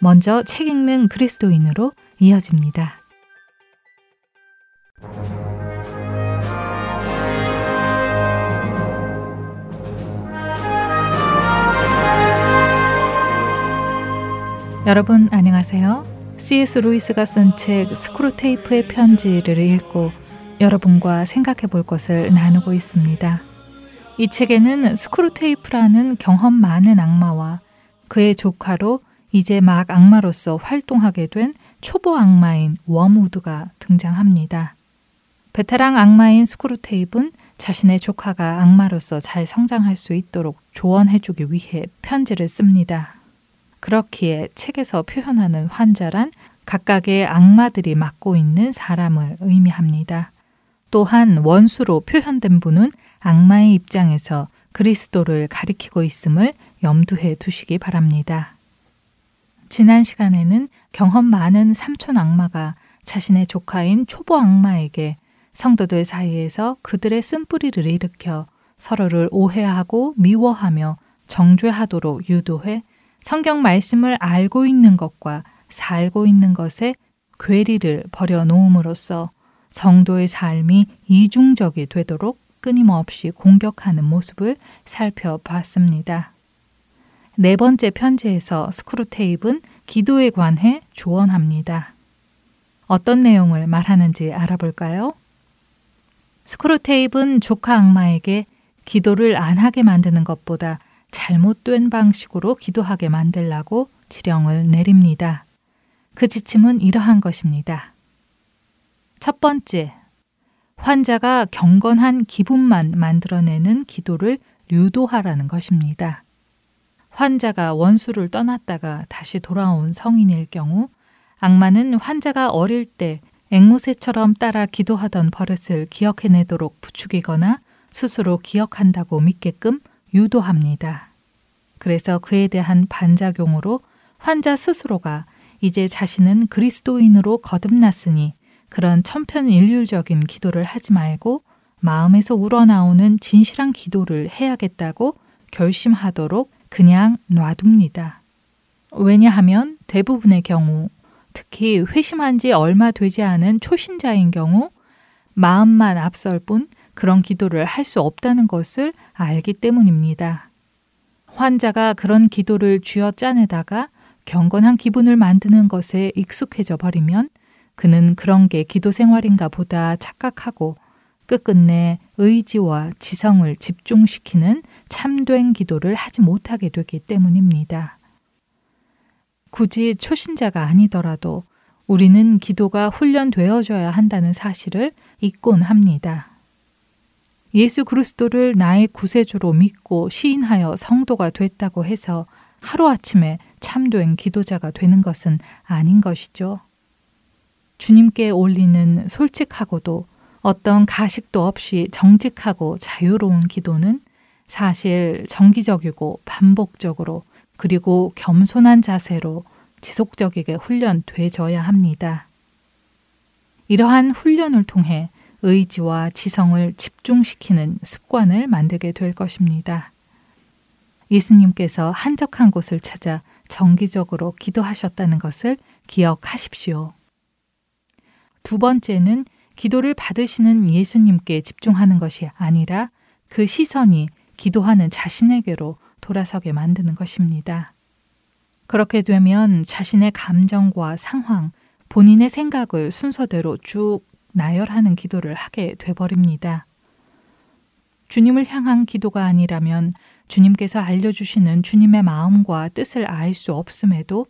먼저 책 읽는 그리스도인으로 이어집니다. 여러분 안녕하세요. C.S. 루이스가 쓴 책 스크루테이프의 편지를 읽고 여러분과 생각해 볼 것을 나누고 있습니다. 이 책에는 스크루테이프라는 경험 많은 악마와 그의 조카로 이제 막 악마로서 활동하게 된 초보 악마인 웜우드가 등장합니다. 베테랑 악마인 스크루테이프는 자신의 조카가 악마로서 잘 성장할 수 있도록 조언해주기 위해 편지를 씁니다. 그렇기에 책에서 표현하는 환자란 각각의 악마들이 맡고 있는 사람을 의미합니다. 또한 원수로 표현된 분은 악마의 입장에서 그리스도를 가리키고 있음을 염두해 두시기 바랍니다. 지난 시간에는 경험 많은 삼촌 악마가 자신의 조카인 초보 악마에게 성도들 사이에서 그들의 쓴뿌리를 일으켜 서로를 오해하고 미워하며 정죄하도록 유도해 성경 말씀을 알고 있는 것과 살고 있는 것에 괴리를 버려놓음으로써 성도의 삶이 이중적이 되도록 끊임없이 공격하는 모습을 살펴봤습니다. 네 번째 편지에서 스크루테이프는 기도에 관해 조언합니다. 어떤 내용을 말하는지 알아볼까요? 스크루테이프는 조카 악마에게 기도를 안 하게 만드는 것보다 잘못된 방식으로 기도하게 만들라고 지령을 내립니다. 그 지침은 이러한 것입니다. 첫 번째, 환자가 경건한 기분만 만들어내는 기도를 유도하라는 것입니다. 환자가 원수를 떠났다가 다시 돌아온 성인일 경우 악마는 환자가 어릴 때 앵무새처럼 따라 기도하던 버릇을 기억해내도록 부추기거나 스스로 기억한다고 믿게끔 유도합니다. 그래서 그에 대한 반작용으로 환자 스스로가 이제 자신은 그리스도인으로 거듭났으니 그런 천편일률적인 기도를 하지 말고 마음에서 우러나오는 진실한 기도를 해야겠다고 결심하도록 그냥 놔둡니다. 왜냐하면 대부분의 경우, 특히 회심한 지 얼마 되지 않은 초신자인 경우, 마음만 앞설 뿐 그런 기도를 할 수 없다는 것을 알기 때문입니다. 환자가 그런 기도를 쥐어 짜내다가 경건한 기분을 만드는 것에 익숙해져 버리면 그는 그런 게 기도 생활인가 보다 착각하고 끝끝내 의지와 지성을 집중시키는 참된 기도를 하지 못하게 되기 때문입니다. 굳이 초신자가 아니더라도 우리는 기도가 훈련되어져야 한다는 사실을 잊곤 합니다. 예수 그리스도를 나의 구세주로 믿고 시인하여 성도가 됐다고 해서 하루아침에 참된 기도자가 되는 것은 아닌 것이죠. 주님께 올리는 솔직하고도 어떤 가식도 없이 정직하고 자유로운 기도는 사실 정기적이고 반복적으로 그리고 겸손한 자세로 지속적이게 훈련되져야 합니다. 이러한 훈련을 통해 의지와 지성을 집중시키는 습관을 만들게 될 것입니다. 예수님께서 한적한 곳을 찾아 정기적으로 기도하셨다는 것을 기억하십시오. 두 번째는 기도를 받으시는 예수님께 집중하는 것이 아니라 그 시선이 기도하는 자신에게로 돌아서게 만드는 것입니다. 그렇게 되면 자신의 감정과 상황, 본인의 생각을 순서대로 쭉 나열하는 기도를 하게 돼버립니다. 주님을 향한 기도가 아니라면 주님께서 알려주시는 주님의 마음과 뜻을 알 수 없음에도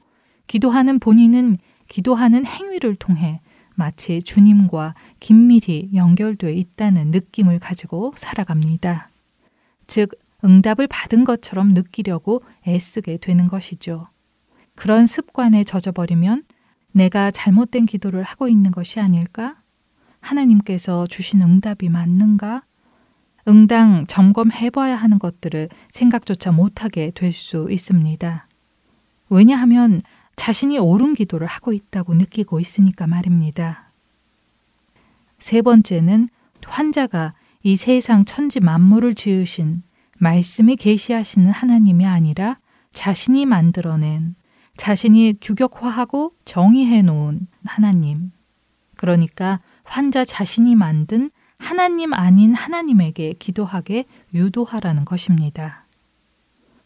기도하는 본인은 기도하는 행위를 통해 마치 주님과 긴밀히 연결되어 있다는 느낌을 가지고 살아갑니다. 즉, 응답을 받은 것처럼 느끼려고 애쓰게 되는 것이죠. 그런 습관에 젖어버리면 내가 잘못된 기도를 하고 있는 것이 아닐까? 하나님께서 주신 응답이 맞는가? 응당 점검해봐야 하는 것들을 생각조차 못하게 될 수 있습니다. 왜냐하면 자신이 옳은 기도를 하고 있다고 느끼고 있으니까 말입니다. 세 번째는 환자가 이 세상 천지 만물을 지으신 말씀이 계시하시는 하나님이 아니라 자신이 만들어낸 자신이 규격화하고 정의해 놓은 하나님. 그러니까 환자 자신이 만든 하나님 아닌 하나님에게 기도하게 유도하라는 것입니다.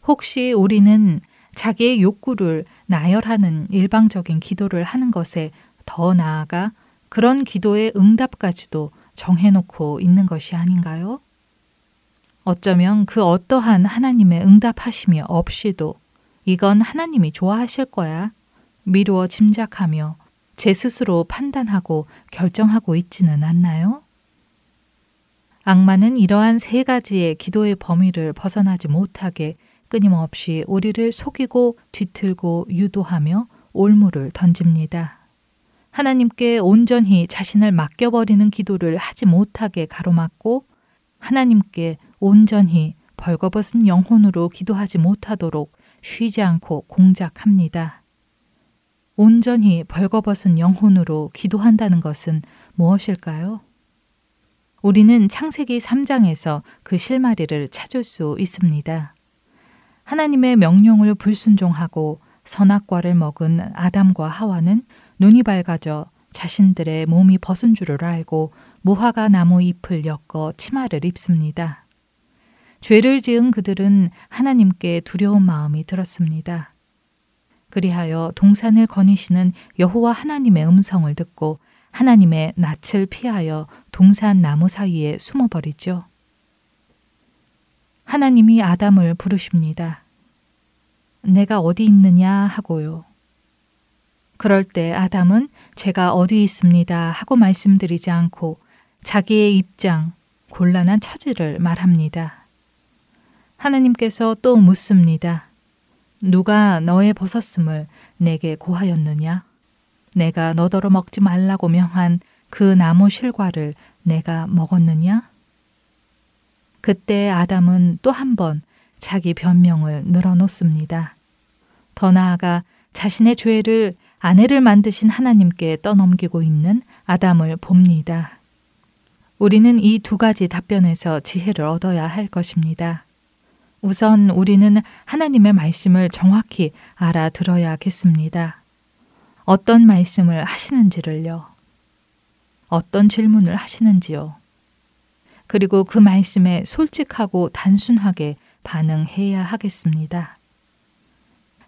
혹시 우리는 자기의 욕구를 나열하는 일방적인 기도를 하는 것에 더 나아가 그런 기도의 응답까지도 정해놓고 있는 것이 아닌가요? 어쩌면 그 어떠한 하나님의 응답하심이 없이도 이건 하나님이 좋아하실 거야 미루어 짐작하며 제 스스로 판단하고 결정하고 있지는 않나요? 악마는 이러한 세 가지의 기도의 범위를 벗어나지 못하게 끊임없이 우리를 속이고 뒤틀고 유도하며 올무를 던집니다. 하나님께 온전히 자신을 맡겨버리는 기도를 하지 못하게 가로막고 하나님께 온전히 벌거벗은 영혼으로 기도하지 못하도록 쉬지 않고 공작합니다. 온전히 벌거벗은 영혼으로 기도한다는 것은 무엇일까요? 우리는 창세기 3장에서 그 실마리를 찾을 수 있습니다. 하나님의 명령을 불순종하고 선악과를 먹은 아담과 하와는 눈이 밝아져 자신들의 몸이 벗은 줄을 알고 무화과 나무 잎을 엮어 치마를 입습니다. 죄를 지은 그들은 하나님께 두려운 마음이 들었습니다. 그리하여 동산을 거니시는 여호와 하나님의 음성을 듣고 하나님의 낯을 피하여 동산 나무 사이에 숨어버리죠. 하나님이 아담을 부르십니다. 내가 어디 있느냐 하고요. 그럴 때 아담은 제가 어디 있습니다 하고 말씀드리지 않고 자기의 입장, 곤란한 처지를 말합니다. 하나님께서 또 묻습니다. 누가 너의 벗었음을 내게 고하였느냐? 내가 너더러 먹지 말라고 명한 그 나무 실과를 내가 먹었느냐? 그때 아담은 또 한 번 자기 변명을 늘어놓습니다. 더 나아가 자신의 죄를 아내를 만드신 하나님께 떠넘기고 있는 아담을 봅니다. 우리는 이 두 가지 답변에서 지혜를 얻어야 할 것입니다. 우선 우리는 하나님의 말씀을 정확히 알아들어야겠습니다. 어떤 말씀을 하시는지를요. 어떤 질문을 하시는지요. 그리고 그 말씀에 솔직하고 단순하게 반응해야 하겠습니다.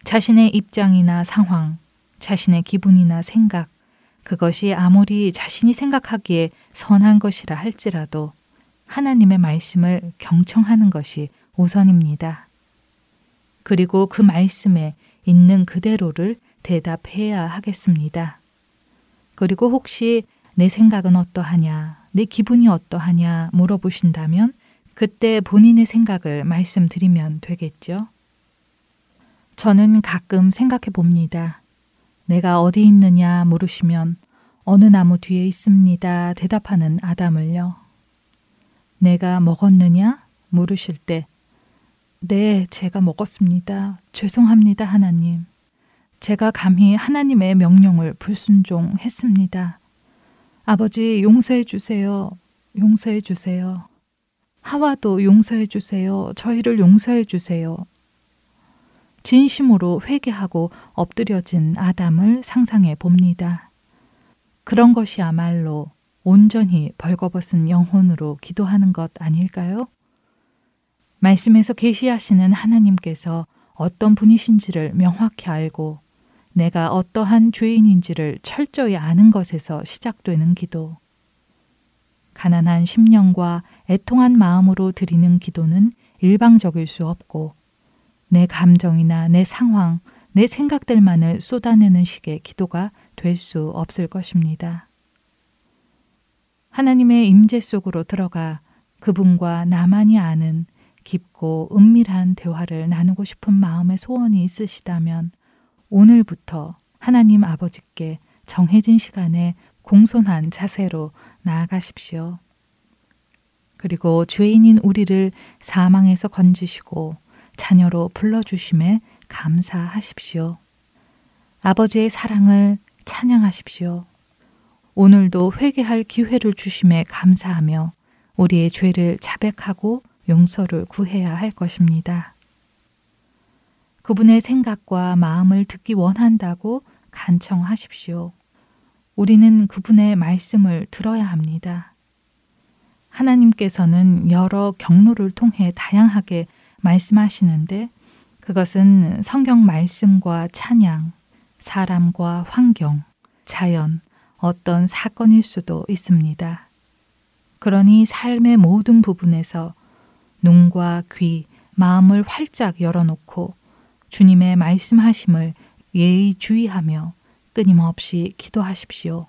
자신의 입장이나 상황, 자신의 기분이나 생각, 그것이 아무리 자신이 생각하기에 선한 것이라 할지라도 하나님의 말씀을 경청하는 것이 우선입니다. 그리고 그 말씀에 있는 그대로를 대답해야 하겠습니다. 그리고 혹시 내 생각은 어떠하냐, 내 기분이 어떠하냐 물어보신다면 그때 본인의 생각을 말씀드리면 되겠죠. 저는 가끔 생각해 봅니다. 내가 어디 있느냐 물으시면 어느 나무 뒤에 있습니다. 대답하는 아담을요. 내가 먹었느냐 물으실 때 네, 제가 먹었습니다. 죄송합니다, 하나님. 제가 감히 하나님의 명령을 불순종했습니다. 아버지 용서해 주세요. 용서해 주세요. 하와도 용서해 주세요. 저희를 용서해 주세요. 진심으로 회개하고 엎드려진 아담을 상상해 봅니다. 그런 것이야말로 온전히 벌거벗은 영혼으로 기도하는 것 아닐까요? 말씀에서 계시하시는 하나님께서 어떤 분이신지를 명확히 알고 내가 어떠한 죄인인지를 철저히 아는 것에서 시작되는 기도. 가난한 심령과 애통한 마음으로 드리는 기도는 일방적일 수 없고 내 감정이나 내 상황, 내 생각들만을 쏟아내는 식의 기도가 될 수 없을 것입니다. 하나님의 임재 속으로 들어가 그분과 나만이 아는 깊고 은밀한 대화를 나누고 싶은 마음의 소원이 있으시다면 오늘부터 하나님 아버지께 정해진 시간에 공손한 자세로 나아가십시오. 그리고 죄인인 우리를 사망에서 건지시고 자녀로 불러주심에 감사하십시오. 아버지의 사랑을 찬양하십시오. 오늘도 회개할 기회를 주심에 감사하며 우리의 죄를 자백하고 용서를 구해야 할 것입니다. 그분의 생각과 마음을 듣기 원한다고 간청하십시오. 우리는 그분의 말씀을 들어야 합니다. 하나님께서는 여러 경로를 통해 다양하게 말씀하시는데 그것은 성경 말씀과 찬양, 사람과 환경, 자연, 어떤 사건일 수도 있습니다. 그러니 삶의 모든 부분에서 눈과 귀, 마음을 활짝 열어놓고 주님의 말씀하심을 예의 주의하며 끊임없이 기도하십시오.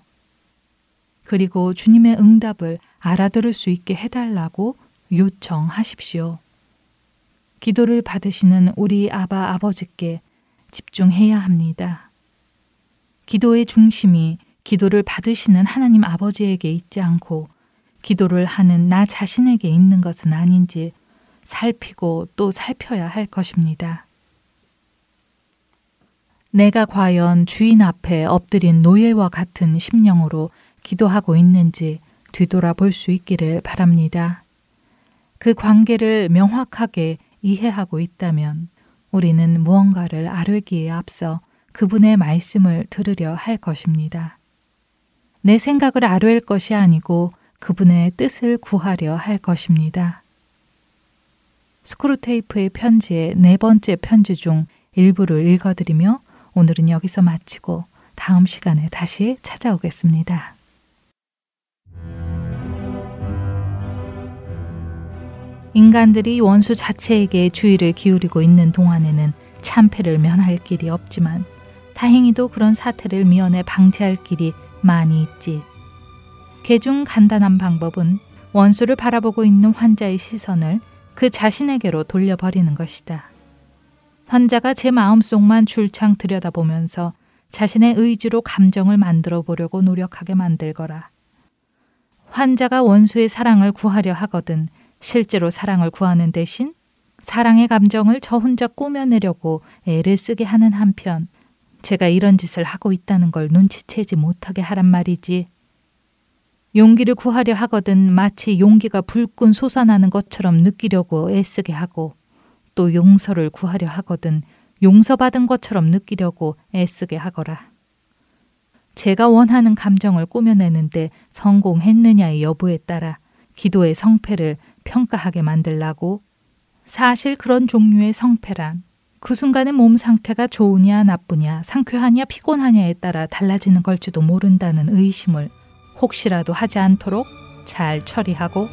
그리고 주님의 응답을 알아들을 수 있게 해달라고 요청하십시오. 기도를 받으시는 우리 아바 아버지께 집중해야 합니다. 기도의 중심이 기도를 받으시는 하나님 아버지에게 있지 않고 기도를 하는 나 자신에게 있는 것은 아닌지 살피고 또 살펴야 할 것입니다. 내가 과연 주인 앞에 엎드린 노예와 같은 심령으로 기도하고 있는지 뒤돌아볼 수 있기를 바랍니다. 그 관계를 명확하게 이해하고 있다면 우리는 무언가를 아뢰기에 앞서 그분의 말씀을 들으려 할 것입니다. 내 생각을 아뢰일 것이 아니고 그분의 뜻을 구하려 할 것입니다. 스크루테이프의 편지의 네 번째 편지 중 일부를 읽어드리며 오늘은 여기서 마치고 다음 시간에 다시 찾아오겠습니다. 인간들이 원수 자체에게 주의를 기울이고 있는 동안에는 참패를 면할 길이 없지만 다행히도 그런 사태를 미연에 방지할 길이 많이 있지. 개중 간단한 방법은 원수를 바라보고 있는 환자의 시선을 그 자신에게로 돌려버리는 것이다. 환자가 제 마음속만 줄창 들여다보면서 자신의 의지로 감정을 만들어 보려고 노력하게 만들거라. 환자가 원수의 사랑을 구하려 하거든 실제로 사랑을 구하는 대신 사랑의 감정을 저 혼자 꾸며내려고 애를 쓰게 하는 한편 제가 이런 짓을 하고 있다는 걸 눈치채지 못하게 하란 말이지. 용기를 구하려 하거든 마치 용기가 불끈 솟아나는 것처럼 느끼려고 애쓰게 하고 또 용서를 구하려 하거든 용서받은 것처럼 느끼려고 애쓰게 하거라. 제가 원하는 감정을 꾸며내는데 성공했느냐의 여부에 따라 기도의 성패를 평가하게 만들라고. 사실 그런 종류의 성패란 그 순간의 몸 상태가 좋으냐 나쁘냐 상쾌하냐 피곤하냐에 따라 달라지는 걸지도 모른다는 의심을 혹시라도 하지 않도록 잘 처리하고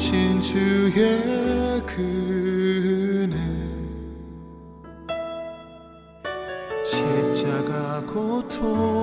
주해 날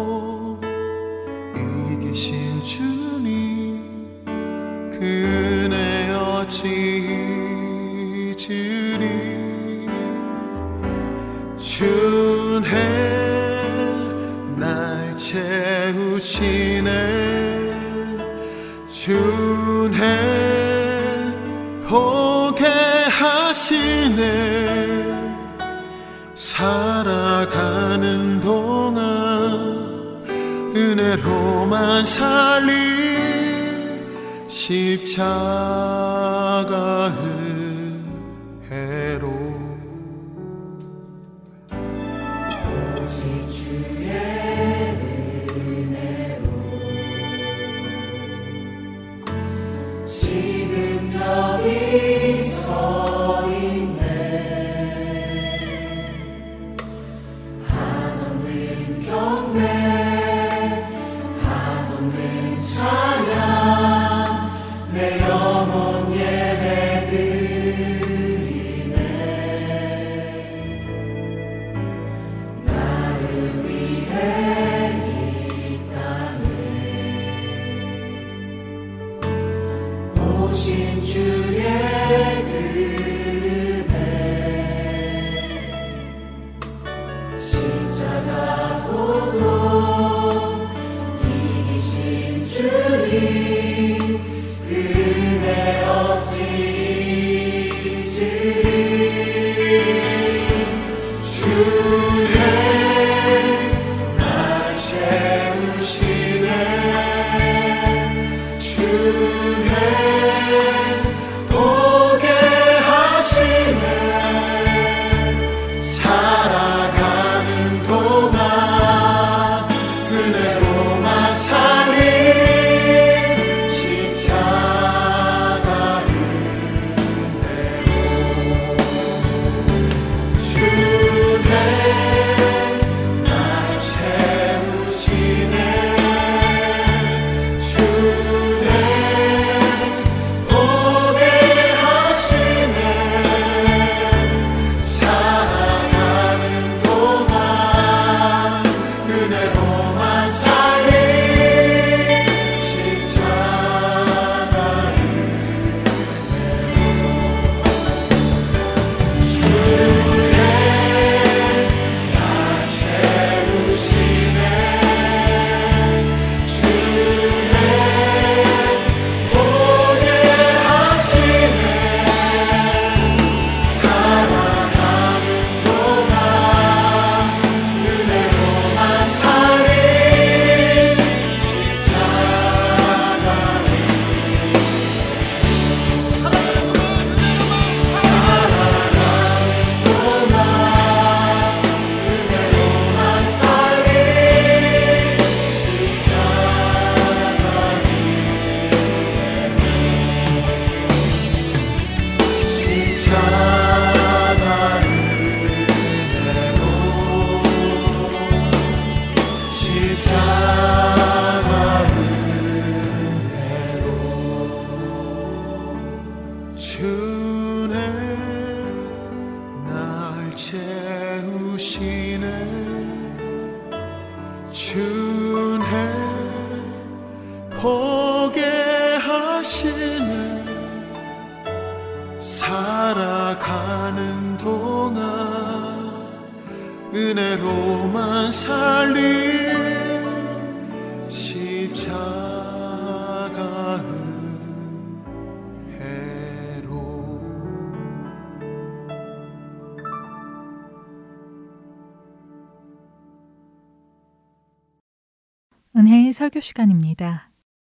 은혜의 설교 시간입니다.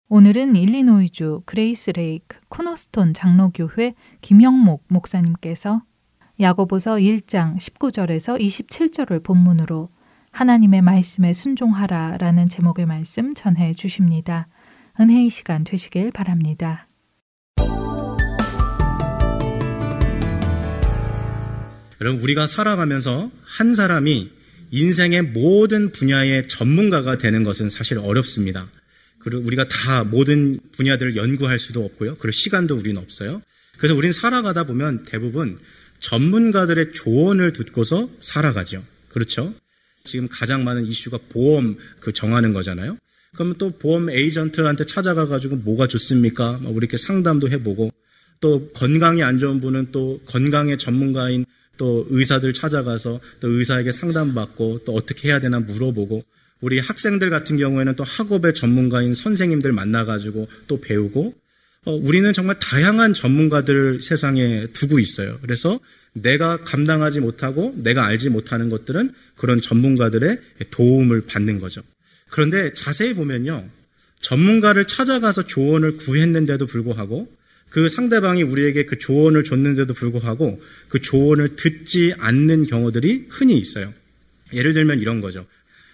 오늘은 일리노이주 그레이스 레이크 코너스톤 장로교회 김영목 목사님께서 야고보서 1장 19절에서 27절을 본문으로 하나님의 말씀에 순종하라 라는 제목의 말씀 전해 주십니다. 은혜의 시간 되시길 바랍니다. 여러분, 우리가 살아가면서 한 사람이 인생의 모든 분야의 전문가가 되는 것은 사실 어렵습니다. 그리고 우리가 다 모든 분야들을 연구할 수도 없고요. 그럴 시간도 우리는 없어요. 그래서 우리는 살아가다 보면 대부분 전문가들의 조언을 듣고서 살아가죠. 그렇죠? 지금 가장 많은 이슈가 보험 그 정하는 거잖아요. 그러면 또 보험 에이전트한테 찾아가가지고 뭐가 좋습니까? 뭐 이렇게 상담도 해보고 또 건강이 안 좋은 분은 또 건강의 전문가인 또 의사들 찾아가서 또 의사에게 상담받고 또 어떻게 해야 되나 물어보고 우리 학생들 같은 경우에는 또 학업의 전문가인 선생님들 만나가지고 또 배우고 어, 우리는 정말 다양한 전문가들을 세상에 두고 있어요. 그래서 내가 감당하지 못하고 내가 알지 못하는 것들은 그런 전문가들의 도움을 받는 거죠. 그런데 자세히 보면요. 전문가를 찾아가서 조언을 구했는데도 불구하고 그 상대방이 우리에게 그 조언을 줬는데도 불구하고 그 조언을 듣지 않는 경우들이 흔히 있어요. 예를 들면 이런 거죠.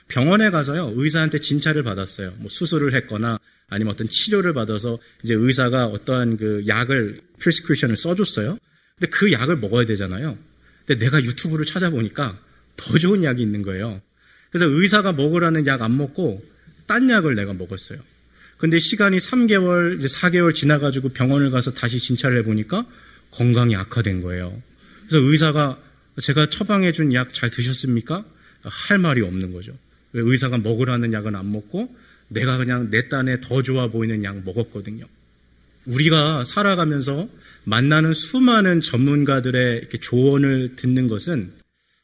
병원에 가서요, 의사한테 진찰을 받았어요. 뭐 수술을 했거나 아니면 어떤 치료를 받아서 이제 의사가 어떠한 그 약을, 프리스크리션을 써줬어요. 근데 그 약을 먹어야 되잖아요. 근데 내가 유튜브를 찾아보니까 더 좋은 약이 있는 거예요. 그래서 의사가 먹으라는 약 안 먹고 딴 약을 내가 먹었어요. 근데 시간이 3개월, 이제 4개월 지나가지고 병원을 가서 다시 진찰을 해보니까 건강이 악화된 거예요. 그래서 의사가 제가 처방해준 약 잘 드셨습니까? 할 말이 없는 거죠. 의사가 먹으라는 약은 안 먹고 내가 그냥 내 딴에 더 좋아 보이는 약 먹었거든요. 우리가 살아가면서 만나는 수많은 전문가들의 이렇게 조언을 듣는 것은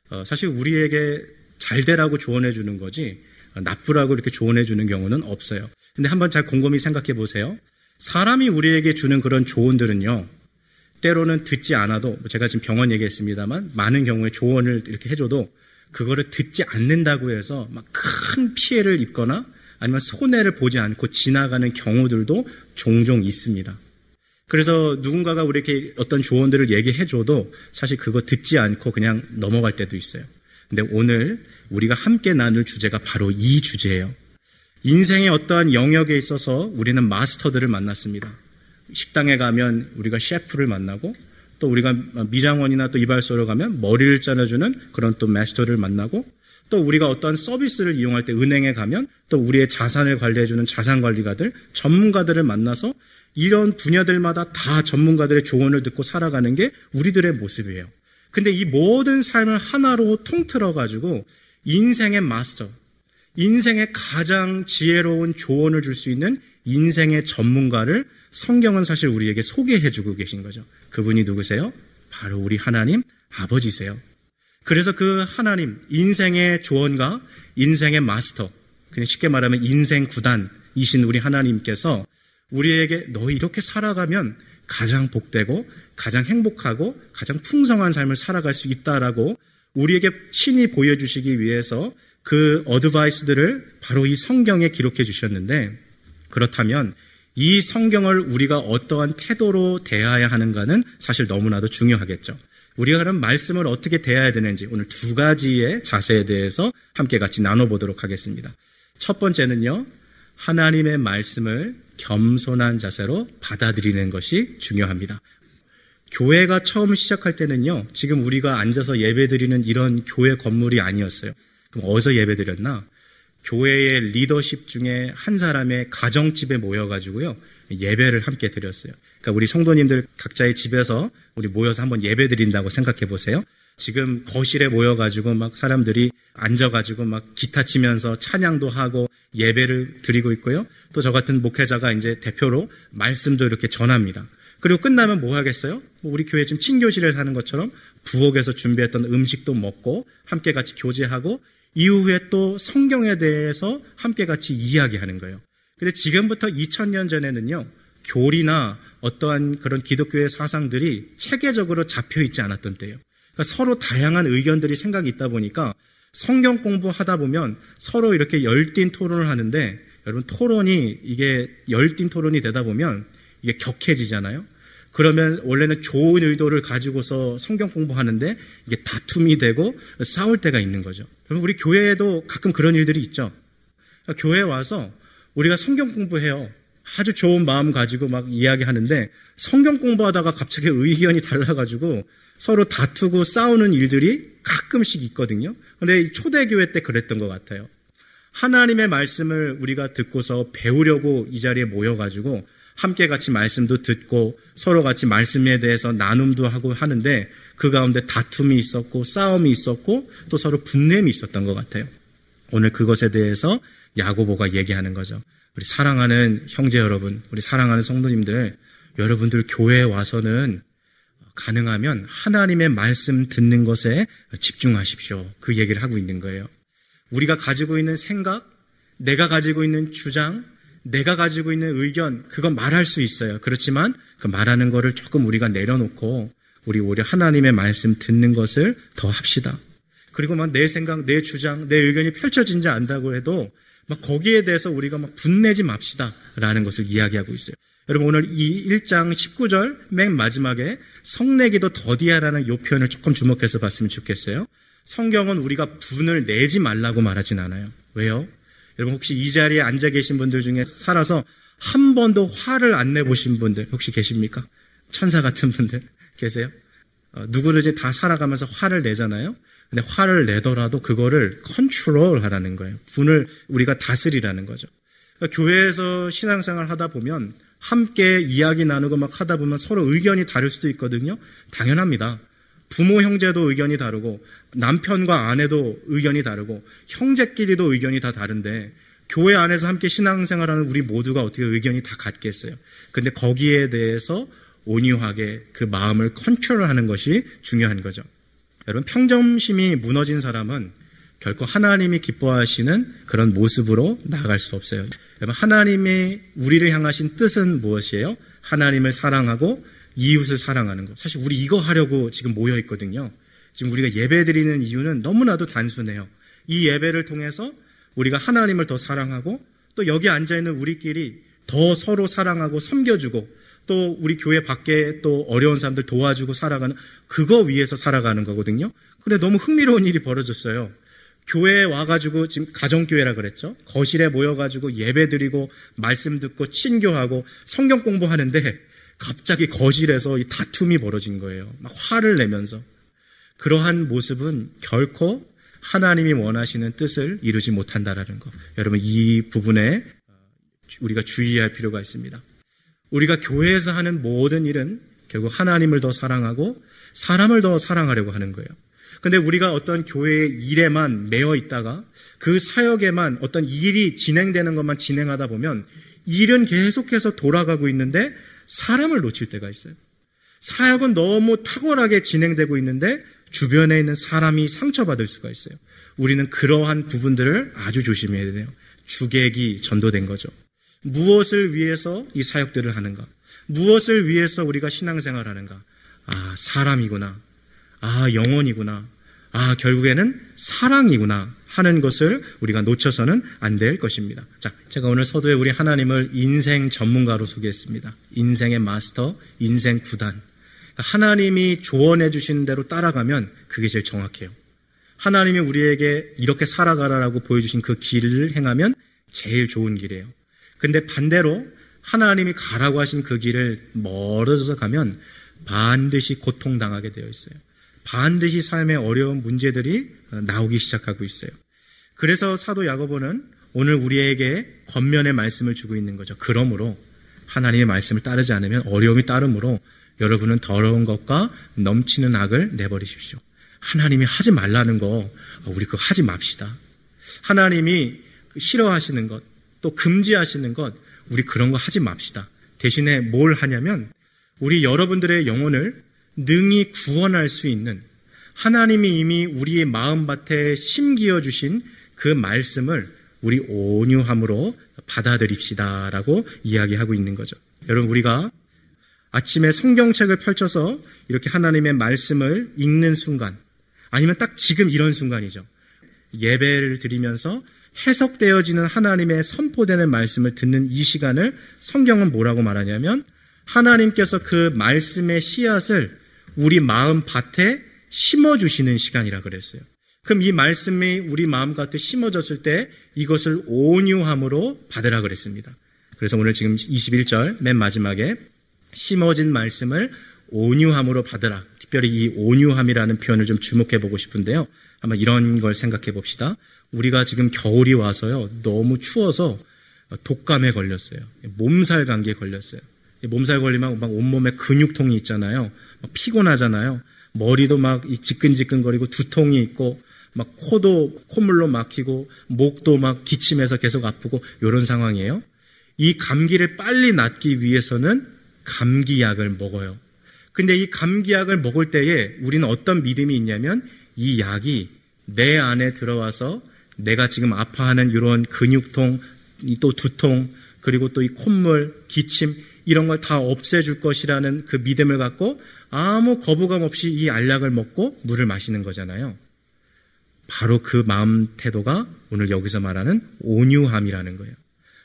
어, 사실 우리에게 잘 되라고 조언해 주는 거지 나쁘라고 이렇게 조언해 주는 경우는 없어요. 근데 한번 잘 곰곰이 생각해 보세요. 사람이 우리에게 주는 그런 조언들은요. 때로는 듣지 않아도 뭐 제가 지금 병원 얘기했습니다만 많은 경우에 조언을 이렇게 해줘도 그거를 듣지 않는다고 해서 막 큰 피해를 입거나 아니면 손해를 보지 않고 지나가는 경우들도 종종 있습니다. 그래서 누군가가 우리에게 어떤 조언들을 얘기해줘도 사실 그거 듣지 않고 그냥 넘어갈 때도 있어요. 근데 오늘 우리가 함께 나눌 주제가 바로 이 주제예요. 인생의 어떠한 영역에 있어서 우리는 마스터들을 만났습니다. 식당에 가면 우리가 셰프를 만나고 또 우리가 미장원이나 또 이발소를 가면 머리를 잘라주는 그런 또 마스터를 만나고 또 우리가 어떤 서비스를 이용할 때 은행에 가면 또 우리의 자산을 관리해주는 자산관리가들, 전문가들을 만나서 이런 분야들마다 다 전문가들의 조언을 듣고 살아가는 게 우리들의 모습이에요. 근데 이 모든 삶을 하나로 통틀어가지고 인생의 마스터, 인생의 가장 지혜로운 조언을 줄 수 있는 인생의 전문가를 성경은 사실 우리에게 소개해 주고 계신 거죠. 그분이 누구세요? 바로 우리 하나님 아버지세요. 그래서 그 하나님, 인생의 조언가, 인생의 마스터, 그냥 쉽게 말하면 인생 구단이신 우리 하나님께서 우리에게 너 이렇게 살아가면 가장 복되고 가장 행복하고 가장 풍성한 삶을 살아갈 수 있다라고 우리에게 친히 보여주시기 위해서 그 어드바이스들을 바로 이 성경에 기록해 주셨는데 그렇다면 이 성경을 우리가 어떠한 태도로 대해야 하는가는 사실 너무나도 중요하겠죠. 우리가 그럼 말씀을 어떻게 대해야 되는지 오늘 두 가지의 자세에 대해서 함께 같이 나눠보도록 하겠습니다. 첫 번째는요, 하나님의 말씀을 겸손한 자세로 받아들이는 것이 중요합니다. 교회가 처음 시작할 때는요, 지금 우리가 앉아서 예배 드리는 이런 교회 건물이 아니었어요. 그럼 어디서 예배 드렸나? 교회의 리더십 중에 한 사람의 가정집에 모여가지고요, 예배를 함께 드렸어요. 그러니까 우리 성도님들 각자의 집에서 우리 모여서 한번 예배 드린다고 생각해 보세요. 지금 거실에 모여가지고 막 사람들이 앉아가지고 막 기타 치면서 찬양도 하고 예배를 드리고 있고요. 또 저 같은 목회자가 이제 대표로 말씀도 이렇게 전합니다. 그리고 끝나면 뭐 하겠어요? 뭐 우리 교회 지금 친교실에 사는 것처럼 부엌에서 준비했던 음식도 먹고 함께 같이 교제하고 이후에 또 성경에 대해서 함께 같이 이야기하는 거예요. 근데 지금부터 2000년 전에는요, 교리나 어떠한 그런 기독교의 사상들이 체계적으로 잡혀 있지 않았던 때예요. 그러니까 서로 다양한 의견들이 생각이 있다 보니까 성경 공부하다 보면 서로 이렇게 열띤 토론을 하는데 여러분 토론이 이게 열띤 토론이 되다 보면 이게 격해지잖아요. 그러면 원래는 좋은 의도를 가지고서 성경 공부하는데 이게 다툼이 되고 싸울 때가 있는 거죠. 그럼 우리 교회에도 가끔 그런 일들이 있죠. 그러니까 교회에 와서 우리가 성경 공부해요. 아주 좋은 마음 가지고 막 이야기하는데 성경 공부하다가 갑자기 의견이 달라가지고 서로 다투고 싸우는 일들이 가끔씩 있거든요. 근데 초대교회 때 그랬던 것 같아요. 하나님의 말씀을 우리가 듣고서 배우려고 이 자리에 모여가지고 함께 같이 말씀도 듣고 서로 같이 말씀에 대해서 나눔도 하고 하는데 그 가운데 다툼이 있었고 싸움이 있었고 또 서로 분냄이 있었던 것 같아요. 오늘 그것에 대해서 야고보가 얘기하는 거죠. 우리 사랑하는 형제 여러분, 우리 사랑하는 성도님들, 여러분들 교회에 와서는 가능하면 하나님의 말씀 듣는 것에 집중하십시오. 그 얘기를 하고 있는 거예요. 우리가 가지고 있는 생각, 내가 가지고 있는 주장, 내가 가지고 있는 의견, 그건 말할 수 있어요. 그렇지만 그 말하는 거를 조금 우리가 내려놓고 우리 오히려 하나님의 말씀 듣는 것을 더 합시다. 그리고 막 내 생각, 내 주장, 내 의견이 펼쳐진지 안다고 해도 막 거기에 대해서 우리가 막 분내지 맙시다 라는 것을 이야기하고 있어요. 여러분 오늘 이 1장 19절 맨 마지막에 성내기도 더디하라는 요 표현을 조금 주목해서 봤으면 좋겠어요. 성경은 우리가 분을 내지 말라고 말하진 않아요. 왜요? 여러분 혹시 이 자리에 앉아 계신 분들 중에 살아서 한 번도 화를 안 내보신 분들 혹시 계십니까? 천사 같은 분들 계세요? 어, 누구든지 다 살아가면서 화를 내잖아요. 근데 화를 내더라도 그거를 컨트롤 하라는 거예요. 분을 우리가 다스리라는 거죠. 그러니까 교회에서 신앙생활 하다 보면 함께 이야기 나누고 막 하다 보면 서로 의견이 다를 수도 있거든요. 당연합니다. 부모 형제도 의견이 다르고 남편과 아내도 의견이 다르고 형제끼리도 의견이 다 다른데 교회 안에서 함께 신앙생활하는 우리 모두가 어떻게 의견이 다 같겠어요. 근데 거기에 대해서 온유하게 그 마음을 컨트롤하는 것이 중요한 거죠. 여러분 평정심이 무너진 사람은 결코 하나님이 기뻐하시는 그런 모습으로 나아갈 수 없어요. 여러분 하나님이 우리를 향하신 뜻은 무엇이에요? 하나님을 사랑하고 이웃을 사랑하는 것. 사실 우리 이거 하려고 지금 모여 있거든요. 지금 우리가 예배 드리는 이유는 너무나도 단순해요. 이 예배를 통해서 우리가 하나님을 더 사랑하고 또 여기 앉아 있는 우리끼리 더 서로 사랑하고 섬겨주고 또 우리 교회 밖에 또 어려운 사람들 도와주고 살아가는 그거 위해서 살아가는 거거든요. 근데 너무 흥미로운 일이 벌어졌어요. 교회에 와가지고 지금 가정교회라 그랬죠. 거실에 모여가지고 예배 드리고 말씀 듣고 친교하고 성경 공부하는데 갑자기 거실에서 이 다툼이 벌어진 거예요. 막 화를 내면서. 그러한 모습은 결코 하나님이 원하시는 뜻을 이루지 못한다라는 것. 여러분 이 부분에 우리가 주의할 필요가 있습니다. 우리가 교회에서 하는 모든 일은 결국 하나님을 더 사랑하고 사람을 더 사랑하려고 하는 거예요. 근데 우리가 어떤 교회의 일에만 매여 있다가 그 사역에만 어떤 일이 진행되는 것만 진행하다 보면 일은 계속해서 돌아가고 있는데 사람을 놓칠 때가 있어요. 사역은 너무 탁월하게 진행되고 있는데 주변에 있는 사람이 상처받을 수가 있어요. 우리는 그러한 부분들을 아주 조심해야 돼요. 주객이 전도된 거죠. 무엇을 위해서 이 사역들을 하는가? 무엇을 위해서 우리가 신앙생활 하는가? 아, 사람이구나. 아, 영혼이구나. 아, 결국에는 사랑이구나 하는 것을 우리가 놓쳐서는 안 될 것입니다. 자, 제가 오늘 서두에 우리 하나님을 인생 전문가로 소개했습니다. 인생의 마스터, 인생 구단. 그러니까 하나님이 조언해 주시는 대로 따라가면 그게 제일 정확해요. 하나님이 우리에게 이렇게 살아가라라고 보여주신 그 길을 행하면 제일 좋은 길이에요. 근데 반대로 하나님이 가라고 하신 그 길을 멀어져서 가면 반드시 고통당하게 되어 있어요. 반드시 삶의 어려운 문제들이 나오기 시작하고 있어요. 그래서 사도 야고보는 오늘 우리에게 겉면의 말씀을 주고 있는 거죠. 그러므로 하나님의 말씀을 따르지 않으면 어려움이 따르므로 여러분은 더러운 것과 넘치는 악을 내버리십시오. 하나님이 하지 말라는 거 우리 그거 하지 맙시다. 하나님이 싫어하시는 것, 또 금지하시는 것, 우리 그런 거 하지 맙시다. 대신에 뭘 하냐면 우리 여러분들의 영혼을 능히 구원할 수 있는 하나님이 이미 우리의 마음밭에 심기어 주신 그 말씀을 우리 온유함으로 받아들입시다라고 이야기하고 있는 거죠. 여러분 우리가 아침에 성경책을 펼쳐서 이렇게 하나님의 말씀을 읽는 순간 아니면 딱 지금 이런 순간이죠. 예배를 드리면서 해석되어지는 하나님의 선포되는 말씀을 듣는 이 시간을 성경은 뭐라고 말하냐면 하나님께서 그 말씀의 씨앗을 우리 마음 밭에 심어주시는 시간이라 그랬어요. 그럼 이 말씀이 우리 마음 밭에 심어졌을 때 이것을 온유함으로 받으라 그랬습니다. 그래서 오늘 지금 21절 맨 마지막에 심어진 말씀을 온유함으로 받으라. 특별히 이 온유함이라는 표현을 좀 주목해 보고 싶은데요. 한번 이런 걸 생각해 봅시다. 우리가 지금 겨울이 와서요. 너무 추워서 독감에 걸렸어요. 몸살 감기에 걸렸어요. 몸살 걸리면 막 온몸에 근육통이 있잖아요. 막 피곤하잖아요. 머리도 막 지끈지끈거리고 두통이 있고 막 코도 콧물로 막히고 목도 막 기침해서 계속 아프고 이런 상황이에요. 이 감기를 빨리 낫기 위해서는 감기약을 먹어요. 근데 이 감기약을 먹을 때에 우리는 어떤 믿음이 있냐면 이 약이 내 안에 들어와서 내가 지금 아파하는 이런 근육통, 또 두통, 그리고 또 이 콧물, 기침, 이런 걸 다 없애줄 것이라는 그 믿음을 갖고 아무 거부감 없이 이 알약을 먹고 물을 마시는 거잖아요. 바로 그 마음 태도가 오늘 여기서 말하는 온유함이라는 거예요.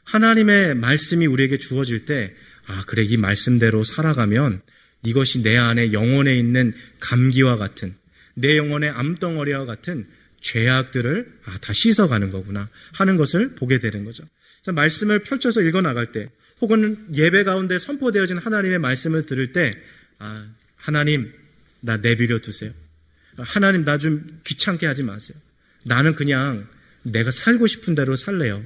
하나님의 말씀이 우리에게 주어질 때, 아, 그래, 이 말씀대로 살아가면 이것이 내 안에 영혼에 있는 감기와 같은, 내 영혼의 암덩어리와 같은 죄악들을 아, 다 씻어가는 거구나 하는 것을 보게 되는 거죠. 말씀을 펼쳐서 읽어 나갈 때, 혹은 예배 가운데 선포되어진 하나님의 말씀을 들을 때, 아, 하나님, 나 내비려 두세요. 하나님, 나 좀 귀찮게 하지 마세요. 나는 그냥 내가 살고 싶은 대로 살래요.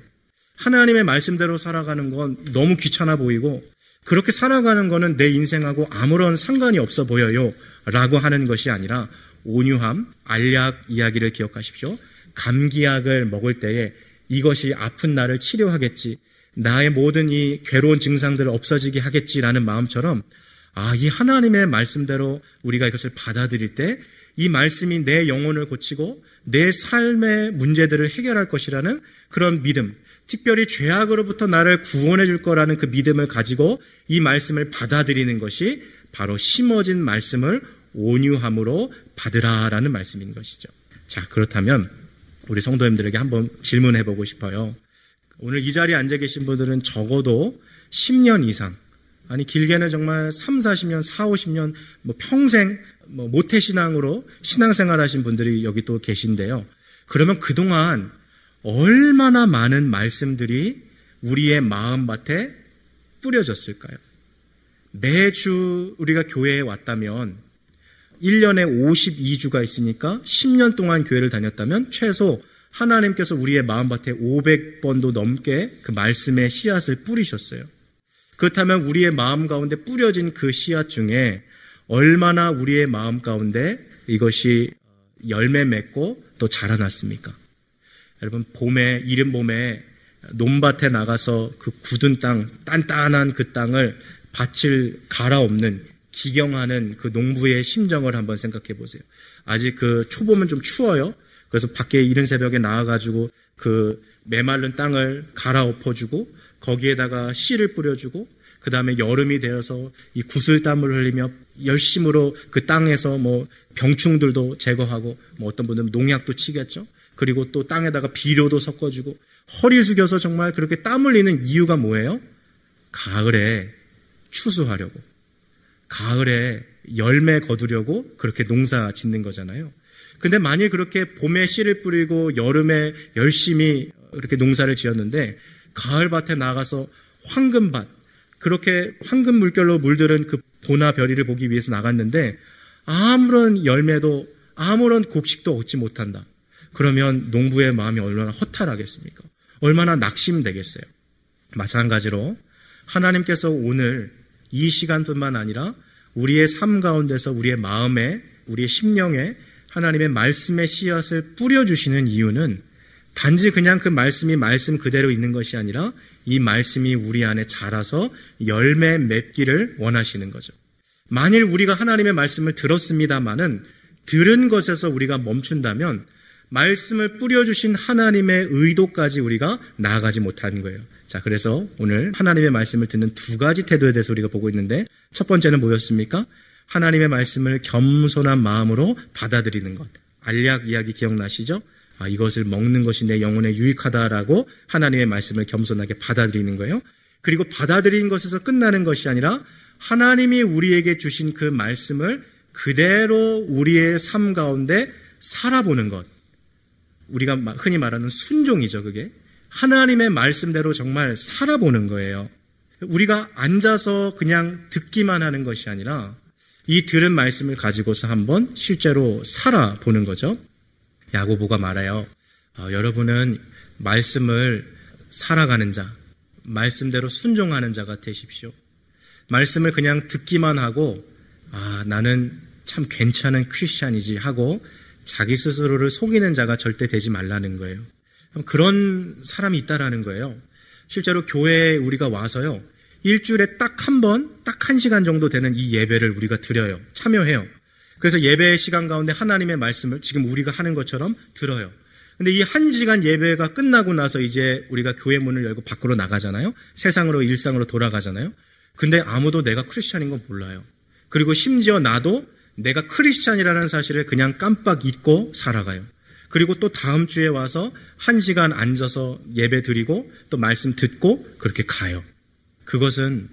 하나님의 말씀대로 살아가는 건 너무 귀찮아 보이고, 그렇게 살아가는 거는 내 인생하고 아무런 상관이 없어 보여요. 라고 하는 것이 아니라, 온유함, 알약 이야기를 기억하십시오. 감기약을 먹을 때에 이것이 아픈 나를 치료하겠지. 나의 모든 이 괴로운 증상들을 없어지게 하겠지라는 마음처럼 아, 이 하나님의 말씀대로 우리가 이것을 받아들일 때 이 말씀이 내 영혼을 고치고 내 삶의 문제들을 해결할 것이라는 그런 믿음, 특별히 죄악으로부터 나를 구원해 줄 거라는 그 믿음을 가지고 이 말씀을 받아들이는 것이 바로 심어진 말씀을 온유함으로 받으라라는 말씀인 것이죠. 자, 그렇다면 우리 성도님들에게 한번 질문해 보고 싶어요. 오늘 이 자리에 앉아 계신 분들은 적어도 10년 이상, 아니 길게는 정말 3, 40년, 4, 50년, 뭐 평생 뭐 모태 신앙으로 신앙생활 하신 분들이 여기 또 계신데요. 그러면 그동안 얼마나 많은 말씀들이 우리의 마음밭에 뿌려졌을까요? 매주 우리가 교회에 왔다면 1년에 52주가 있으니까 10년 동안 교회를 다녔다면 최소 하나님께서 우리의 마음밭에 500번도 넘게 그 말씀의 씨앗을 뿌리셨어요. 그렇다면 우리의 마음 가운데 뿌려진 그 씨앗 중에 얼마나 우리의 마음 가운데 이것이 열매 맺고 또 자라났습니까? 여러분, 봄에, 이른 봄에 논밭에 나가서 그 굳은 땅, 단단한 그 땅을 밭을 갈아엎는 기경하는 그 농부의 심정을 한번 생각해 보세요. 아직 그 초봄은 좀 추워요. 그래서 밖에 이른 새벽에 나와가지고 그 메말른 땅을 갈아엎어주고 거기에다가 씨를 뿌려주고 그 다음에 여름이 되어서 이 구슬땀을 흘리며 열심으로 그 땅에서 뭐 병충들도 제거하고 뭐 어떤 분들은 농약도 치겠죠. 그리고 또 땅에다가 비료도 섞어주고 허리 숙여서 정말 그렇게 땀 흘리는 이유가 뭐예요? 가을에 추수하려고. 가을에 열매 거두려고 그렇게 농사 짓는 거잖아요. 근데 만일 그렇게 봄에 씨를 뿌리고 여름에 열심히 이렇게 농사를 지었는데 가을밭에 나가서 황금밭 그렇게 황금 물결로 물들은 그 보나 별이를 보기 위해서 나갔는데 아무런 열매도 아무런 곡식도 얻지 못한다. 그러면 농부의 마음이 얼마나 허탈하겠습니까? 얼마나 낙심되겠어요. 마찬가지로 하나님께서 오늘 이 시간뿐만 아니라 우리의 삶 가운데서 우리의 마음에 우리의 심령에 하나님의 말씀의 씨앗을 뿌려주시는 이유는 단지 그냥 그 말씀이 말씀 그대로 있는 것이 아니라 이 말씀이 우리 안에 자라서 열매 맺기를 원하시는 거죠. 만일 우리가 하나님의 말씀을 들었습니다마는 들은 것에서 우리가 멈춘다면 말씀을 뿌려주신 하나님의 의도까지 우리가 나아가지 못하는 거예요. 자, 그래서 오늘 하나님의 말씀을 듣는 두 가지 태도에 대해서 우리가 보고 있는데 첫 번째는 뭐였습니까? 하나님의 말씀을 겸손한 마음으로 받아들이는 것. 알약 이야기 기억나시죠? 아, 이것을 먹는 것이 내 영혼에 유익하다라고 하나님의 말씀을 겸손하게 받아들이는 거예요. 그리고 받아들이는 것에서 끝나는 것이 아니라 하나님이 우리에게 주신 그 말씀을 그대로 우리의 삶 가운데 살아보는 것. 우리가 흔히 말하는 순종이죠, 그게. 하나님의 말씀대로 정말 살아보는 거예요. 우리가 앉아서 그냥 듣기만 하는 것이 아니라 이 들은 말씀을 가지고서 한번 실제로 살아보는 거죠. 야고보가 말해요. 어, 여러분은 말씀을 살아가는 자, 말씀대로 순종하는 자가 되십시오. 말씀을 그냥 듣기만 하고 아 나는 참 괜찮은 크리스찬이지 하고 자기 스스로를 속이는 자가 절대 되지 말라는 거예요. 그런 사람이 있다라는 거예요. 실제로 교회에 우리가 와서요. 일주일에 딱 한 번, 딱 한 시간 정도 되는 이 예배를 우리가 드려요. 참여해요. 그래서 예배의 시간 가운데 하나님의 말씀을 지금 우리가 하는 것처럼 들어요. 근데 이 한 시간 예배가 끝나고 나서 이제 우리가 교회 문을 열고 밖으로 나가잖아요. 세상으로 일상으로 돌아가잖아요. 근데 아무도 내가 크리스찬인 거 몰라요. 그리고 심지어 나도 내가 크리스찬이라는 사실을 그냥 깜빡 잊고 살아가요. 그리고 또 다음 주에 와서 한 시간 앉아서 예배 드리고 또 말씀 듣고 그렇게 가요. 그것은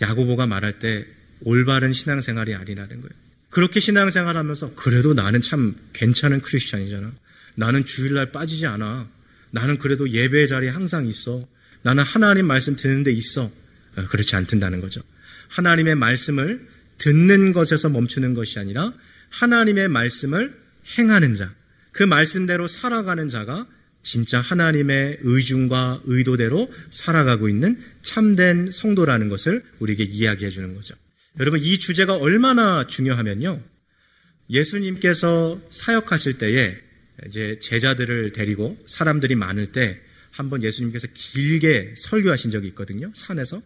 야고보가 말할 때 올바른 신앙생활이 아니라는 거예요. 그렇게 신앙생활 하면서 그래도 나는 참 괜찮은 크리스찬이잖아. 나는 주일날 빠지지 않아. 나는 그래도 예배 자리에 항상 있어. 나는 하나님 말씀 듣는 데 있어. 어, 그렇지 않든다는 거죠. 하나님의 말씀을 듣는 것에서 멈추는 것이 아니라 하나님의 말씀을 행하는 자, 그 말씀대로 살아가는 자가 진짜 하나님의 의중과 의도대로 살아가고 있는 참된 성도라는 것을 우리에게 이야기해 주는 거죠. 여러분, 이 주제가 얼마나 중요하면요. 예수님께서 사역하실 때에 이제 제자들을 데리고 사람들이 많을 때 한번 예수님께서 길게 설교하신 적이 있거든요. 산에서.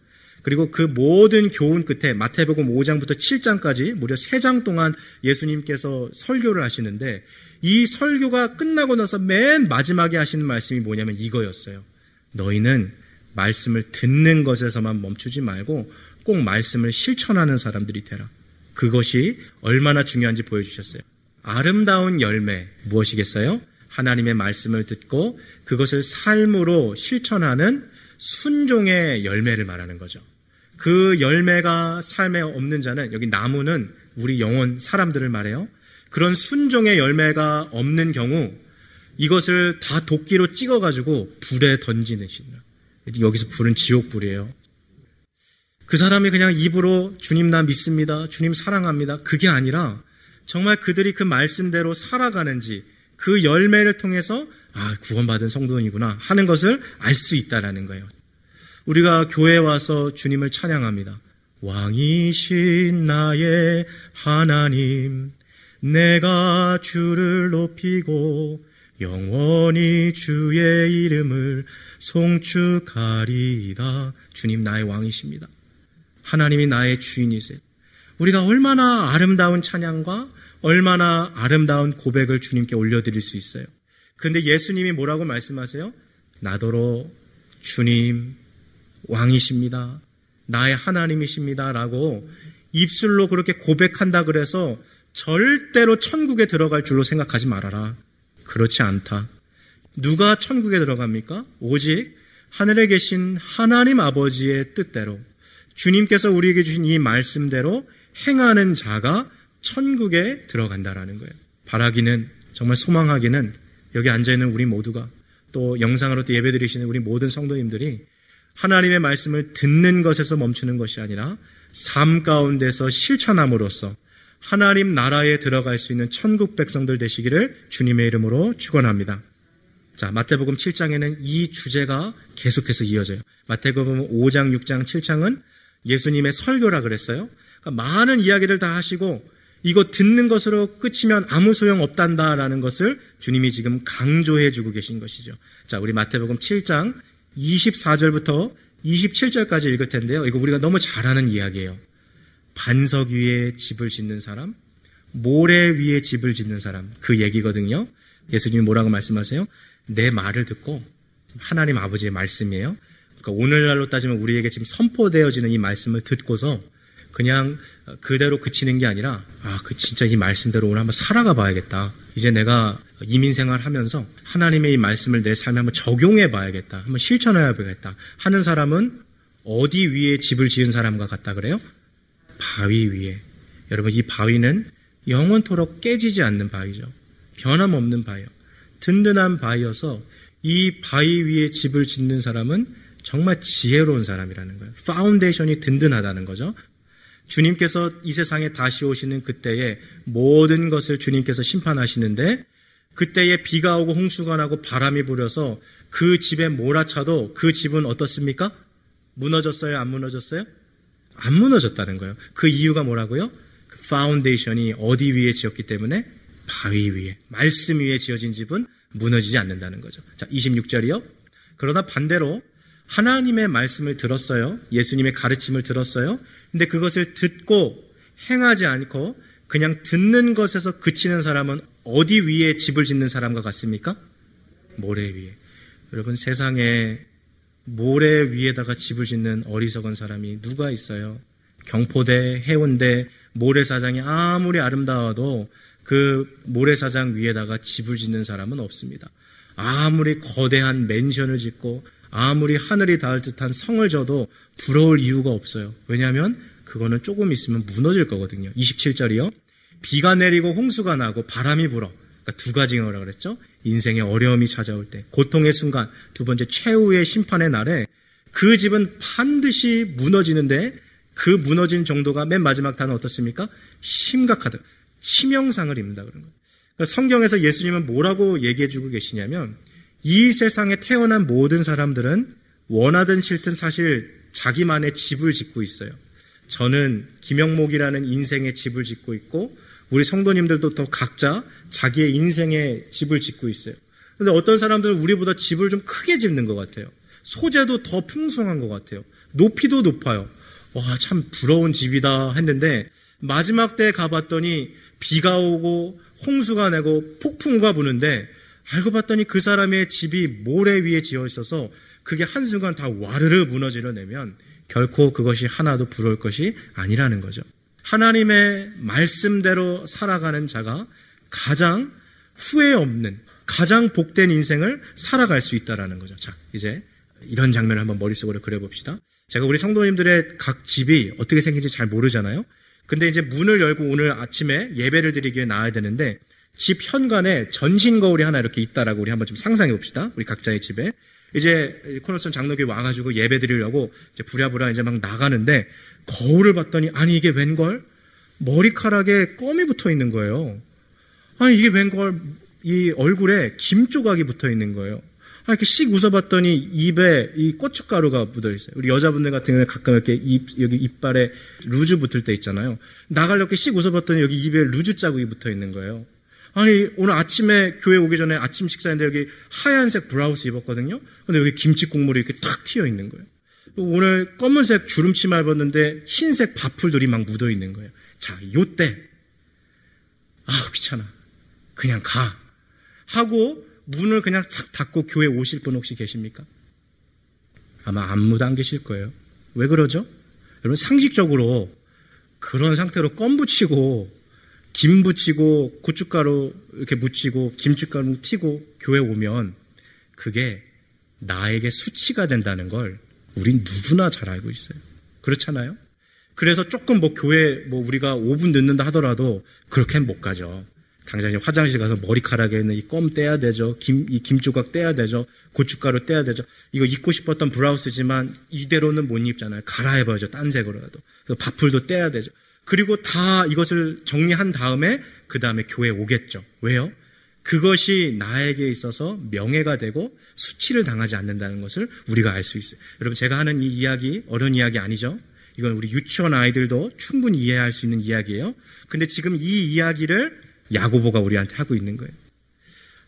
그리고 그 모든 교훈 끝에 마태복음 5장부터 7장까지 무려 3장 동안 예수님께서 설교를 하시는데 이 설교가 끝나고 나서 맨 마지막에 하시는 말씀이 뭐냐면 이거였어요. 너희는 말씀을 듣는 것에서만 멈추지 말고 꼭 말씀을 실천하는 사람들이 되라. 그것이 얼마나 중요한지 보여주셨어요. 아름다운 열매 무엇이겠어요? 하나님의 말씀을 듣고 그것을 삶으로 실천하는 순종의 열매를 말하는 거죠. 그 열매가 삶에 없는 자는 여기 나무는 우리 영혼 사람들을 말해요. 그런 순종의 열매가 없는 경우 이것을 다 도끼로 찍어가지고 불에 던지는 신라. 여기서 불은 지옥불이에요. 그 사람이 그냥 입으로 주님 나 믿습니다. 주님 사랑합니다. 그게 아니라 정말 그들이 그 말씀대로 살아가는지 그 열매를 통해서 아, 구원받은 성도이구나 하는 것을 알 수 있다라는 거예요. 우리가 교회에 와서 주님을 찬양합니다. 왕이신 나의 하나님, 내가 주를 높이고 영원히 주의 이름을 송축하리이다. 주님 나의 왕이십니다. 하나님이 나의 주인이세요. 우리가 얼마나 아름다운 찬양과 얼마나 아름다운 고백을 주님께 올려드릴 수 있어요. 근데 예수님이 뭐라고 말씀하세요? 나더러 주님 왕이십니다. 나의 하나님이십니다. 라고 입술로 그렇게 고백한다 그래서 절대로 천국에 들어갈 줄로 생각하지 말아라. 그렇지 않다. 누가 천국에 들어갑니까? 오직 하늘에 계신 하나님 아버지의 뜻대로 주님께서 우리에게 주신 이 말씀대로 행하는 자가 천국에 들어간다라는 거예요. 바라기는 정말 소망하기는 여기 앉아 있는 우리 모두가 또 영상으로 또 예배드리시는 우리 모든 성도님들이 하나님의 말씀을 듣는 것에서 멈추는 것이 아니라 삶 가운데서 실천함으로써 하나님 나라에 들어갈 수 있는 천국 백성들 되시기를 주님의 이름으로 축원합니다. 자, 마태복음 7장에는 이 주제가 계속해서 이어져요. 마태복음 5장, 6장, 7장은 예수님의 설교라 그랬어요. 그러니까 많은 이야기를 다 하시고 이거 듣는 것으로 끝이면 아무 소용 없단다라는 것을 주님이 지금 강조해 주고 계신 것이죠. 자, 우리 마태복음 7장 24절부터 27절까지 읽을 텐데요. 이거 우리가 너무 잘 아는 이야기예요. 반석 위에 집을 짓는 사람, 모래 위에 집을 짓는 사람, 그 얘기거든요. 예수님이 뭐라고 말씀하세요? 내 말을 듣고 하나님 아버지의 말씀이에요. 그러니까 오늘날로 따지면 우리에게 지금 선포되어지는 이 말씀을 듣고서 그냥 그대로 그치는 게 아니라 아, 그 진짜 이 말씀대로 오늘 한번 살아가 봐야겠다. 이제 내가 이민 생활 하면서 하나님의 이 말씀을 내 삶에 한번 적용해 봐야겠다. 한번 실천해 봐야겠다. 하는 사람은 어디 위에 집을 지은 사람과 같다 그래요? 바위 위에. 여러분 이 바위는 영원토록 깨지지 않는 바위죠. 변함없는 바위요. 든든한 바위여서 이 바위 위에 집을 짓는 사람은 정말 지혜로운 사람이라는 거예요. foundation이 든든하다는 거죠. 주님께서 이 세상에 다시 오시는 그때에 모든 것을 주님께서 심판하시는데 그때에 비가 오고 홍수가 나고 바람이 불어서 그 집에 몰아쳐도 그 집은 어떻습니까? 무너졌어요? 안 무너졌어요? 안 무너졌다는 거예요. 그 이유가 뭐라고요? 그 foundation이 어디 위에 지었기 때문에 바위 위에, 말씀 위에 지어진 집은 무너지지 않는다는 거죠. 자, 26절이요. 그러나 반대로 하나님의 말씀을 들었어요. 예수님의 가르침을 들었어요. 근데 그것을 듣고 행하지 않고 그냥 듣는 것에서 그치는 사람은 어디 위에 집을 짓는 사람과 같습니까? 모래 위에. 여러분 세상에 모래 위에다가 집을 짓는 어리석은 사람이 누가 있어요? 경포대, 해운대, 모래사장이 아무리 아름다워도 그 모래사장 위에다가 집을 짓는 사람은 없습니다. 아무리 거대한 맨션을 짓고 아무리 하늘이 닿을 듯한 성을 져도 부러울 이유가 없어요. 왜냐하면 그거는 조금 있으면 무너질 거거든요. 27절이요. 비가 내리고 홍수가 나고 바람이 불어. 그러니까 두 가지 거라 그랬죠. 인생의 어려움이 찾아올 때, 고통의 순간, 두 번째 최후의 심판의 날에 그 집은 반드시 무너지는데 그 무너진 정도가 맨 마지막 단어 어떻습니까? 심각하다. 치명상을 입는다 그런 거예요. 그러니까 성경에서 예수님은 뭐라고 얘기해주고 계시냐면 이 세상에 태어난 모든 사람들은 원하든 싫든 사실 자기만의 집을 짓고 있어요. 저는 김영목이라는 인생의 집을 짓고 있고 우리 성도님들도 더 각자 자기의 인생의 집을 짓고 있어요. 근데 어떤 사람들은 우리보다 집을 좀 크게 짓는 것 같아요. 소재도 더 풍성한 것 같아요. 높이도 높아요. 와, 참 부러운 집이다 했는데 마지막 때 가봤더니 비가 오고 홍수가 내고 폭풍과 부는데 알고 봤더니 그 사람의 집이 모래 위에 지어 있어서 그게 한순간 다 와르르 무너지려 내면 결코 그것이 하나도 부러울 것이 아니라는 거죠. 하나님의 말씀대로 살아가는 자가 가장 후회 없는 가장 복된 인생을 살아갈 수 있다라는 거죠. 자, 이제 이런 장면을 한번 머릿속으로 그려봅시다. 제가 우리 성도님들의 각 집이 어떻게 생긴지 잘 모르잖아요. 근데 이제 문을 열고 오늘 아침에 예배를 드리기 위해 나와야 되는데 집 현관에 전신 거울이 하나 이렇게 있다라고 우리 한번 좀 상상해 봅시다. 우리 각자의 집에. 이제 코너son 장로교회 와가지고 예배 드리려고 이제 부랴부랴 이제 막 나가는데 거울을 봤더니 아니 이게 웬걸? 머리카락에 껌이 붙어 있는 거예요. 아니 이게 웬걸? 이 얼굴에 김 조각이 붙어 있는 거예요. 아, 이렇게 씩 웃어봤더니 입에 이 고춧가루가 묻어 있어요. 우리 여자분들 같은 경우에 가끔 이렇게 입, 여기 이빨에 루즈 붙을 때 있잖아요. 나가려고 씩 웃어봤더니 여기 입에 루즈 자국이 붙어 있는 거예요. 아니, 오늘 아침에 교회 오기 전에 아침 식사인데 여기 하얀색 브라우스 입었거든요. 근데 여기 김치 국물이 이렇게 탁 튀어 있는 거예요. 오늘 검은색 주름치마 입었는데 흰색 밥풀들이 막 묻어 있는 거예요. 자, 요때, 아, 귀찮아. 그냥 가. 하고 문을 그냥 탁 닫고 교회 오실 분 혹시 계십니까? 아마 아무도 안 계실 거예요. 왜 그러죠? 여러분 상식적으로 그런 상태로 껌 붙이고 김 붙이고 고춧가루 이렇게 묻히고 김춧가루 튀고 교회 오면 그게 나에게 수치가 된다는 걸 우린 누구나 잘 알고 있어요. 그렇잖아요? 그래서 조금 뭐 교회 뭐 우리가 5분 늦는다 하더라도 그렇게는 못 가죠. 당장 화장실 가서 머리카락에 있는 이 껌 떼야 되죠. 김, 이 김조각 떼야 되죠. 고춧가루 떼야 되죠. 이거 입고 싶었던 브라우스지만 이대로는 못 입잖아요. 갈아입어야죠. 딴 색으로라도. 밥풀도 떼야 되죠. 그리고 다 이것을 정리한 다음에 그 다음에 교회 오겠죠. 왜요? 그것이 나에게 있어서 명예가 되고 수치를 당하지 않는다는 것을 우리가 알 수 있어요. 여러분 제가 하는 이 이야기 어려운 이야기 아니죠? 이건 우리 유치원 아이들도 충분히 이해할 수 있는 이야기예요. 근데 지금 이 이야기를 야고보가 우리한테 하고 있는 거예요.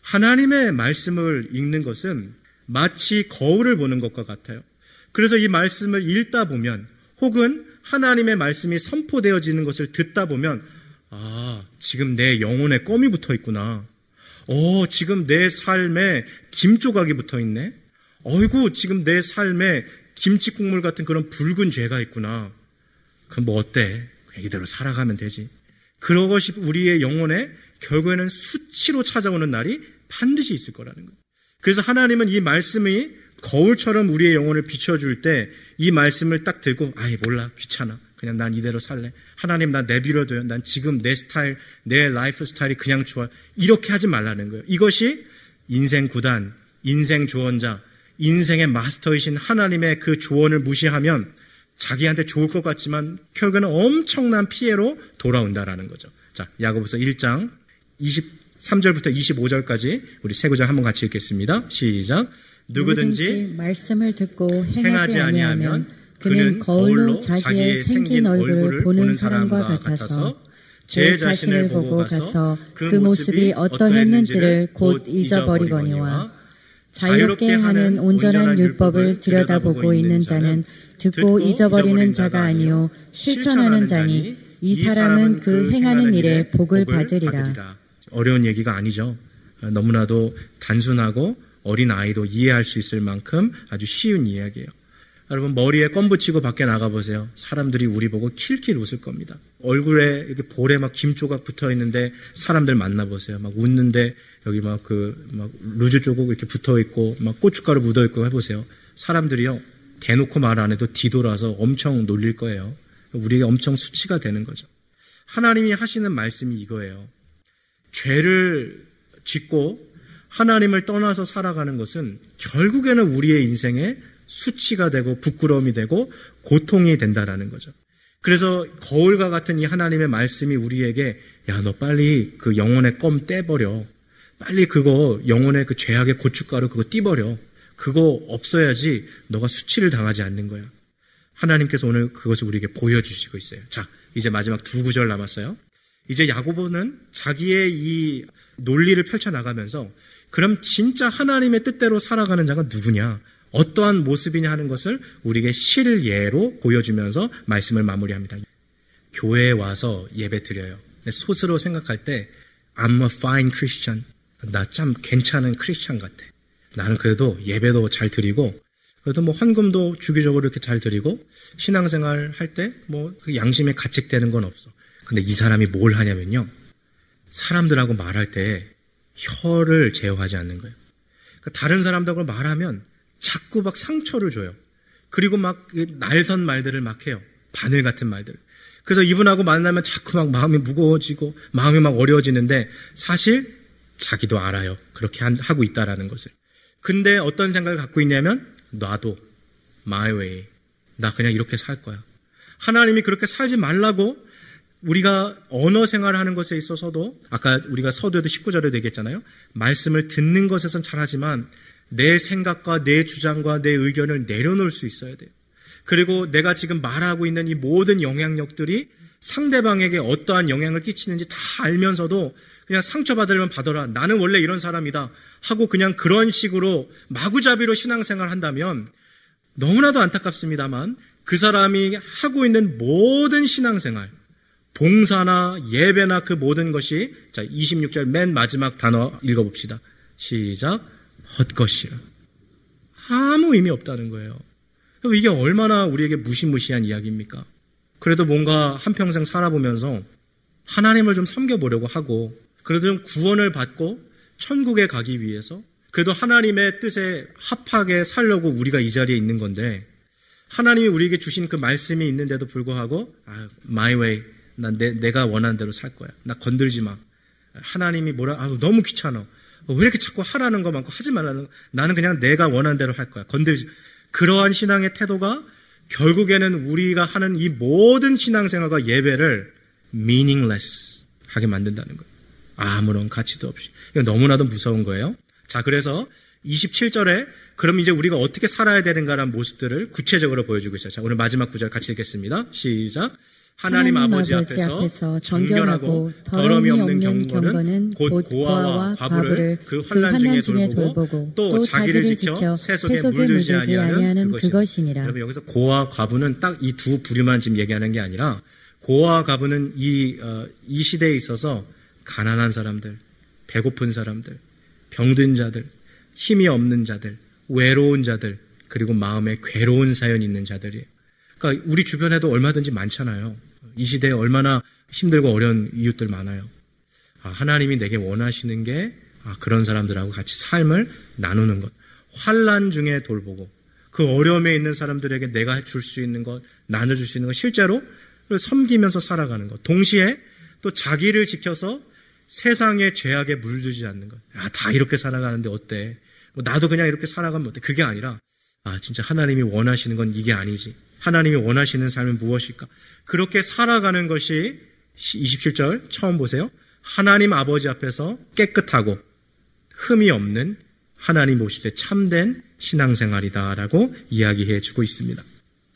하나님의 말씀을 읽는 것은 마치 거울을 보는 것과 같아요. 그래서 이 말씀을 읽다 보면 혹은 하나님의 말씀이 선포되어지는 것을 듣다 보면 아, 지금 내 영혼에 껌이 붙어 있구나. 어, 지금 내 삶에 김조각이 붙어 있네. 어이구, 지금 내 삶에 김치 국물 같은 그런 붉은 죄가 있구나. 그럼 뭐 어때? 이대로 살아가면 되지. 그것이 우리의 영혼에 결국에는 수치로 찾아오는 날이 반드시 있을 거라는 거예요. 그래서 하나님은 이 말씀이 거울처럼 우리의 영혼을 비춰줄 때 이 말씀을 딱 들고 아이 몰라 귀찮아 그냥 난 이대로 살래 하나님 난 내비려둬요 난 지금 내 스타일 내 라이프 스타일이 그냥 좋아 이렇게 하지 말라는 거예요 이것이 인생 구단 인생 조언자 인생의 마스터이신 하나님의 그 조언을 무시하면 자기한테 좋을 것 같지만 결국에는 엄청난 피해로 돌아온다라는 거죠. 자, 야고보서 1장 23절부터 25절까지 우리 세 구절 한번 같이 읽겠습니다. 시작. 누구든지 말씀을 듣고 행하지 아니하면 그는 거울로 자기의 생긴 얼굴을 보는 사람과 같아서 제 자신을 보고 가서 그 모습이 어떠했는지를 곧 잊어버리거니와 자유롭게 하는 온전한 율법을 들여다보고 있는 자는 듣고 잊어버리는 자가 아니요 실천하는 자니 이 사람은 그 행하는 일에 복을 받으리라. 어려운 얘기가 아니죠. 너무나도 단순하고 어린 아이도 이해할 수 있을 만큼 아주 쉬운 이야기예요. 여러분 머리에 껌 붙이고 밖에 나가 보세요. 사람들이 우리 보고 킬킬 웃을 겁니다. 얼굴에 이렇게 볼에 막 김조각 붙어 있는데 사람들 만나 보세요. 막 웃는데 여기 막 그막 그, 루즈 조국 이렇게 붙어 있고 막 고춧가루 묻어 있고 해 보세요. 사람들이요 대놓고 말 안 해도 뒤돌아서 엄청 놀릴 거예요. 우리에게 엄청 수치가 되는 거죠. 하나님이 하시는 말씀이 이거예요. 죄를 짓고 하나님을 떠나서 살아가는 것은 결국에는 우리의 인생에 수치가 되고 부끄러움이 되고 고통이 된다라는 거죠. 그래서 거울과 같은 이 하나님의 말씀이 우리에게 야 너 빨리 그 영혼의 껌 떼버려. 빨리 그거 영혼의 그 죄악의 고춧가루 그거 띠버려. 그거 없어야지 너가 수치를 당하지 않는 거야. 하나님께서 오늘 그것을 우리에게 보여주시고 있어요. 자, 이제 마지막 두 구절 남았어요. 이제 야고보는 자기의 이 논리를 펼쳐나가면서 그럼 진짜 하나님의 뜻대로 살아가는 자가 누구냐? 어떠한 모습이냐 하는 것을 우리에게 실예로 보여주면서 말씀을 마무리합니다. 교회에 와서 예배 드려요. 소스로 생각할 때 I'm a fine Christian. 나 참 괜찮은 크리스찬 같아. 나는 그래도 예배도 잘 드리고 그래도 뭐 헌금도 주기적으로 이렇게 잘 드리고 신앙생활 할 때 뭐 그 양심에 가책되는 건 없어. 근데 이 사람이 뭘 하냐면요. 사람들하고 말할 때 혀를 제어하지 않는 거예요. 그러니까 다른 사람들하고 말하면 자꾸 막 상처를 줘요. 그리고 막그 날선 말들을 막 해요. 바늘 같은 말들. 그래서 이분하고 만나면 자꾸 막 마음이 무거워지고 마음이 막 어려워지는데 사실 자기도 알아요. 그렇게 하고 있다라는 것을. 근데 어떤 생각을 갖고 있냐면 놔도 my way. 나 그냥 이렇게 살 거야. 하나님이 그렇게 살지 말라고 우리가 언어 생활을 하는 것에 있어서도 아까 우리가 서두에도 19절에 되겠잖아요. 말씀을 듣는 것에선 잘하지만 내 생각과 내 주장과 내 의견을 내려놓을 수 있어야 돼요. 그리고 내가 지금 말하고 있는 이 모든 영향력들이 상대방에게 어떠한 영향을 끼치는지 다 알면서도 그냥 상처받으려면 받아라. 나는 원래 이런 사람이다. 하고 그냥 그런 식으로 마구잡이로 신앙생활 한다면 너무나도 안타깝습니다만 그 사람이 하고 있는 모든 신앙생활, 봉사나 예배나 그 모든 것이 자 26절 맨 마지막 단어 읽어봅시다. 시작. 헛것이라. 아무 의미 없다는 거예요. 이게 얼마나 우리에게 무시무시한 이야기입니까? 그래도 뭔가 한평생 살아보면서 하나님을 좀 섬겨보려고 하고, 그래도 좀 구원을 받고 천국에 가기 위해서, 그래도 하나님의 뜻에 합하게 살려고 우리가 이 자리에 있는 건데, 하나님이 우리에게 주신 그 말씀이 있는데도 불구하고, 아, my way. 난 내, 내가 원하는 대로 살 거야. 나 건들지 마. 하나님이 뭐라, 아, 너무 귀찮아. 왜 이렇게 자꾸 하라는 거 많고 하지 말라는 거. 나는 그냥 내가 원하는 대로 할 거야. 건들지. 그러한 신앙의 태도가 결국에는 우리가 하는 이 모든 신앙생활과 예배를 meaningless 하게 만든다는 거예요. 아무런 가치도 없이. 이거 너무나도 무서운 거예요. 자, 그래서 27절에 그럼 이제 우리가 어떻게 살아야 되는가라는 모습들을 구체적으로 보여주고 있어요. 자, 오늘 마지막 구절 같이 읽겠습니다. 시작. 하나님, 아버지 앞에서, 정결하고 더러움이 없는 경건은 곧 고아와 과부를 그, 그 환란 중에 돌보고 또 자기를 지켜 세속에 물들지 아니하는 그것이니라. 여러분 여기서 고아 과부는 딱 이 두 부류만 지금 얘기하는 게 아니라 고아 과부는 이, 어, 이 시대에 있어서 가난한 사람들, 배고픈 사람들, 병든 자들, 힘이 없는 자들, 외로운 자들, 그리고 마음에 괴로운 사연 있는 자들이에요. 그러니까 우리 주변에도 얼마든지 많잖아요. 이 시대에 얼마나 힘들고 어려운 이웃들 많아요. 아, 하나님이 내게 원하시는 게 아, 그런 사람들하고 같이 삶을 나누는 것. 환란 중에 돌보고 그 어려움에 있는 사람들에게 내가 줄 수 있는 것, 나눠줄 수 있는 것, 실제로 섬기면서 살아가는 것. 동시에 또 자기를 지켜서 세상의 죄악에 물들지 않는 것. 아, 다 이렇게 살아가는데 어때? 뭐 나도 그냥 이렇게 살아가면 어때? 그게 아니라, 아, 진짜 하나님이 원하시는 건 이게 아니지. 하나님이 원하시는 삶은 무엇일까? 그렇게 살아가는 것이 27절 처음 보세요. 하나님 아버지 앞에서 깨끗하고 흠이 없는 하나님 오실 때 참된 신앙생활이다라고 이야기해 주고 있습니다.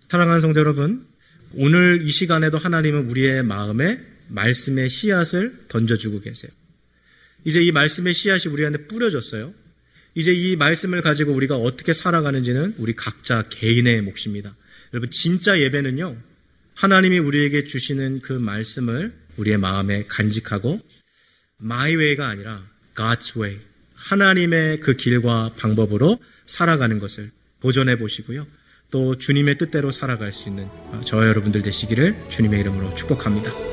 사랑하는 성도 여러분, 오늘 이 시간에도 하나님은 우리의 마음에 말씀의 씨앗을 던져주고 계세요. 이제 이 말씀의 씨앗이 우리한테 뿌려졌어요. 이제 이 말씀을 가지고 우리가 어떻게 살아가는지는 우리 각자 개인의 몫입니다. 여러분 진짜 예배는요. 하나님이 우리에게 주시는 그 말씀을 우리의 마음에 간직하고 my way가 아니라 God's way. 하나님의 그 길과 방법으로 살아가는 것을 보존해 보시고요. 또 주님의 뜻대로 살아갈 수 있는 저와 여러분들 되시기를 주님의 이름으로 축복합니다.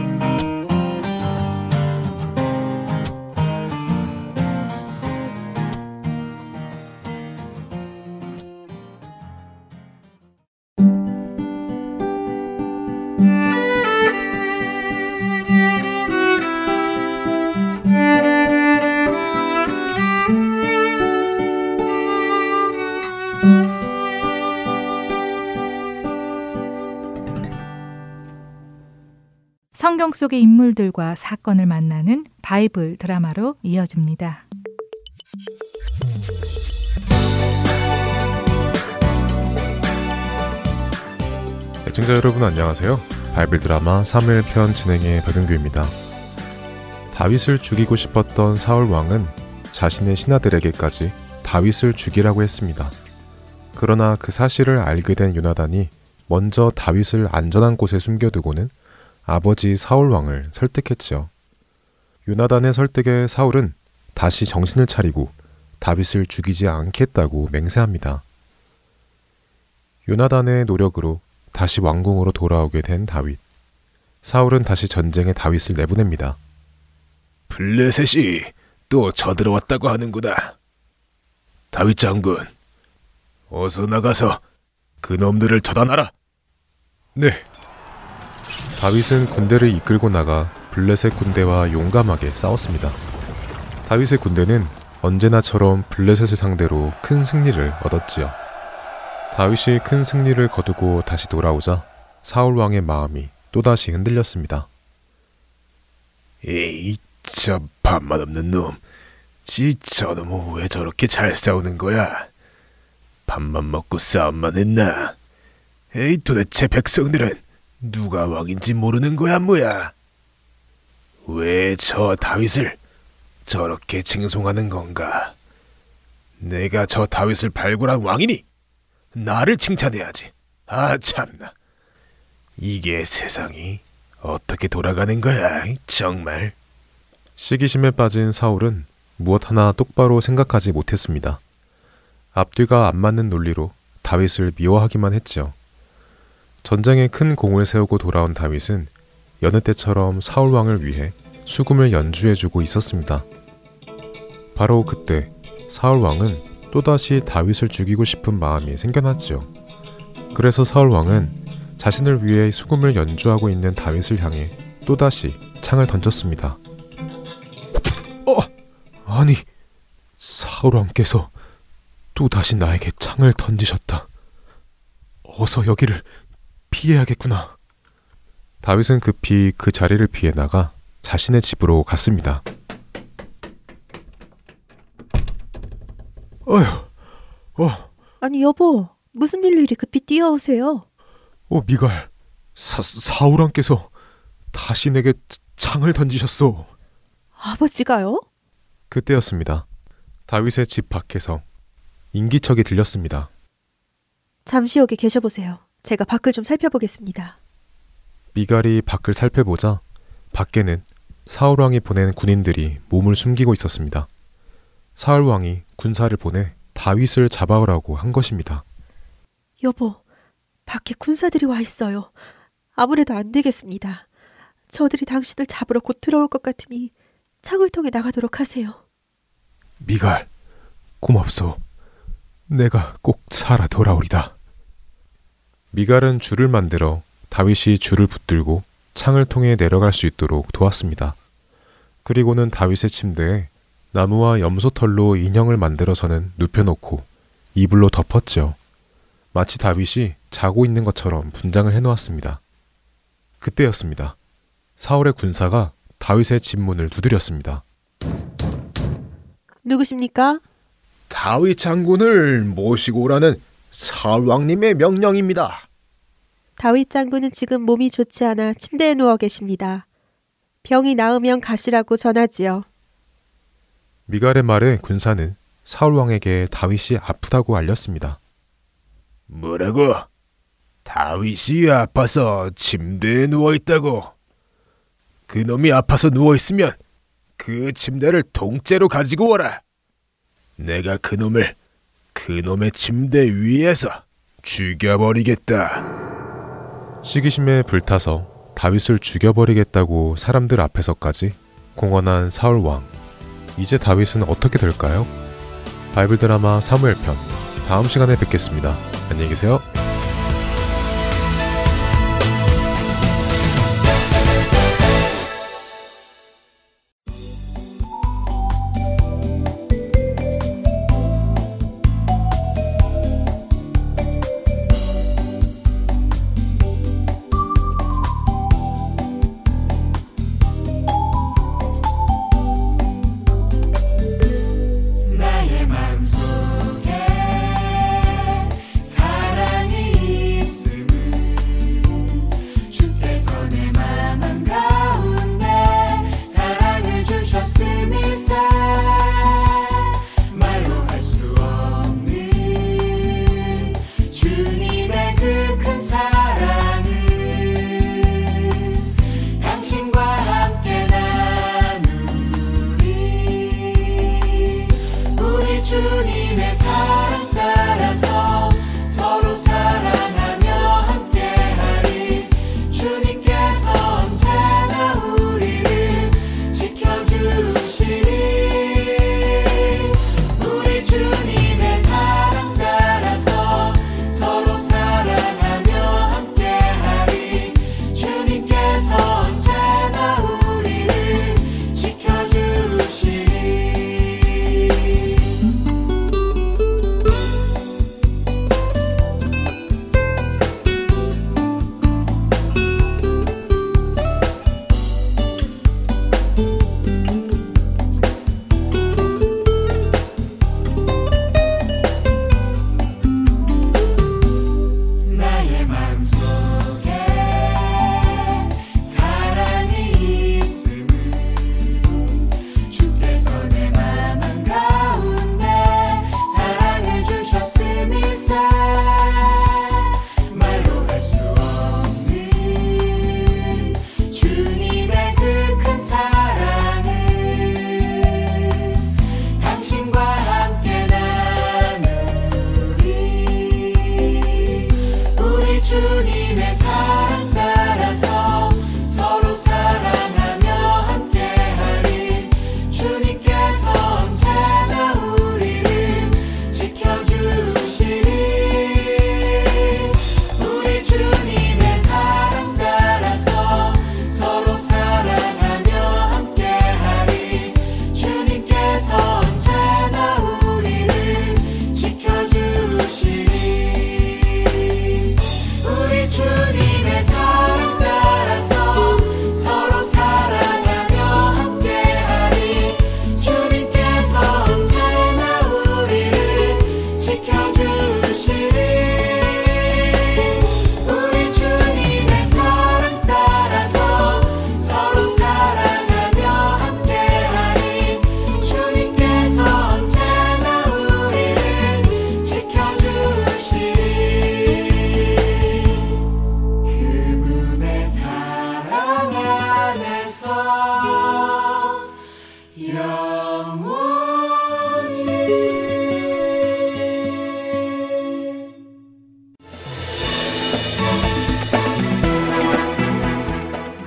성경 속의 인물들과 사건을 만나는 바이블 드라마로 이어집니다. 애청자 여러분 안녕하세요. 바이블 드라마 3일편 진행의 박영규입니다. 다윗을 죽이고 싶었던 사울 왕은 자신의 신하들에게까지 다윗을 죽이라고 했습니다. 그러나 그 사실을 알게 된 요나단이 먼저 다윗을 안전한 곳에 숨겨두고는 아버지 사울 왕을 설득했지요. 요나단의 설득에 사울은 다시 정신을 차리고 다윗을 죽이지 않겠다고 맹세합니다. 요나단의 노력으로 다시 왕궁으로 돌아오게 된 다윗. 사울은 다시 전쟁에 다윗을 내보냅니다. 블레셋이 또 쳐들어왔다고 하는구나. 다윗 장군, 어서 나가서 그 놈들을 처단하라. 네, 다윗은 군대를 이끌고 나가 블레셋 군대와 용감하게 싸웠습니다. 다윗의 군대는 언제나처럼 블레셋을 상대로 큰 승리를 얻었지요. 다윗이 큰 승리를 거두고 다시 돌아오자 사울 왕의 마음이 또다시 흔들렸습니다. 에이, 저 밥맛 없는 놈. 지 저 놈은 왜 저렇게 잘 싸우는 거야? 밥만 먹고 싸움만 했나? 에이, 도대체 백성들은 누가 왕인지 모르는 거야 뭐야? 왜 저 다윗을 저렇게 칭송하는 건가? 내가 저 다윗을 발굴한 왕이니 나를 칭찬해야지. 아 참나. 이게 세상이 어떻게 돌아가는 거야 정말. 시기심에 빠진 사울은 무엇 하나 똑바로 생각하지 못했습니다. 앞뒤가 안 맞는 논리로 다윗을 미워하기만 했지요. 전쟁에 큰 공을 세우고 돌아온 다윗은 여느 때처럼 사울 왕을 위해 수금을 연주해주고 있었습니다. 바로 그때 사울 왕은 또다시 다윗을 죽이고 싶은 마음이 생겨났죠. 그래서 사울 왕은 자신을 위해 수금을 연주하고 있는 다윗을 향해 또다시 창을 던졌습니다. 어, 아니 사울 왕께서 또다시 나에게 창을 던지셨다. 어서 여기를 피해야겠구나. 다윗은 급히 그 자리를 피해 나가 자신의 집으로 갔습니다. 어휴, 어. 아니 여보, 무슨 일로 이리 급히 뛰어오세요? 어, 미갈, 사, 사우랑께서 다시 내게 창을 던지셨소. 아버지가요? 그때였습니다. 다윗의 집 밖에서 인기척이 들렸습니다. 잠시 여기 계셔보세요. 제가 밖을 좀 살펴보겠습니다. 미갈이 밖을 살펴보자 밖에는 사울 왕이 보낸 군인들이 몸을 숨기고 있었습니다. 사울 왕이 군사를 보내 다윗을 잡아오라고 한 것입니다. 여보, 밖에 군사들이 와 있어요. 아무래도 안 되겠습니다. 저들이 당신을 잡으러 곧 들어올 것 같으니 창을 통해 나가도록 하세요. 미갈, 고맙소. 내가 꼭 살아 돌아오리다. 미갈은 줄을 만들어 다윗이 줄을 붙들고 창을 통해 내려갈 수 있도록 도왔습니다. 그리고는 다윗의 침대에 나무와 염소털로 인형을 만들어서는 눕혀놓고 이불로 덮었죠. 마치 다윗이 자고 있는 것처럼 분장을 해놓았습니다. 그때였습니다. 사울의 군사가 다윗의 집 문을 두드렸습니다. 누구십니까? 다윗 장군을 모시고 오라는 사왕님의 명령입니다. 다윗 장군은 지금 몸이 좋지 않아 침대에 누워 계십니다. 병이 나으면 가시라고 전하지요. 미갈의 말에 군사는 사울 왕에게 다윗이 아프다고 알렸습니다. 뭐라고? 다윗이 아파서 침대에 누워 있다고. 그 놈이 아파서 누워 있으면 그 침대를 통째로 가지고 오라. 내가 그 놈을 그 놈의 침대 위에서 죽여버리겠다. 시기심에 불타서 다윗을 죽여버리겠다고 사람들 앞에서까지 공언한 사울 왕. 이제 다윗은 어떻게 될까요? 바이블 드라마 사무엘 편 다음 시간에 뵙겠습니다. 안녕히 계세요.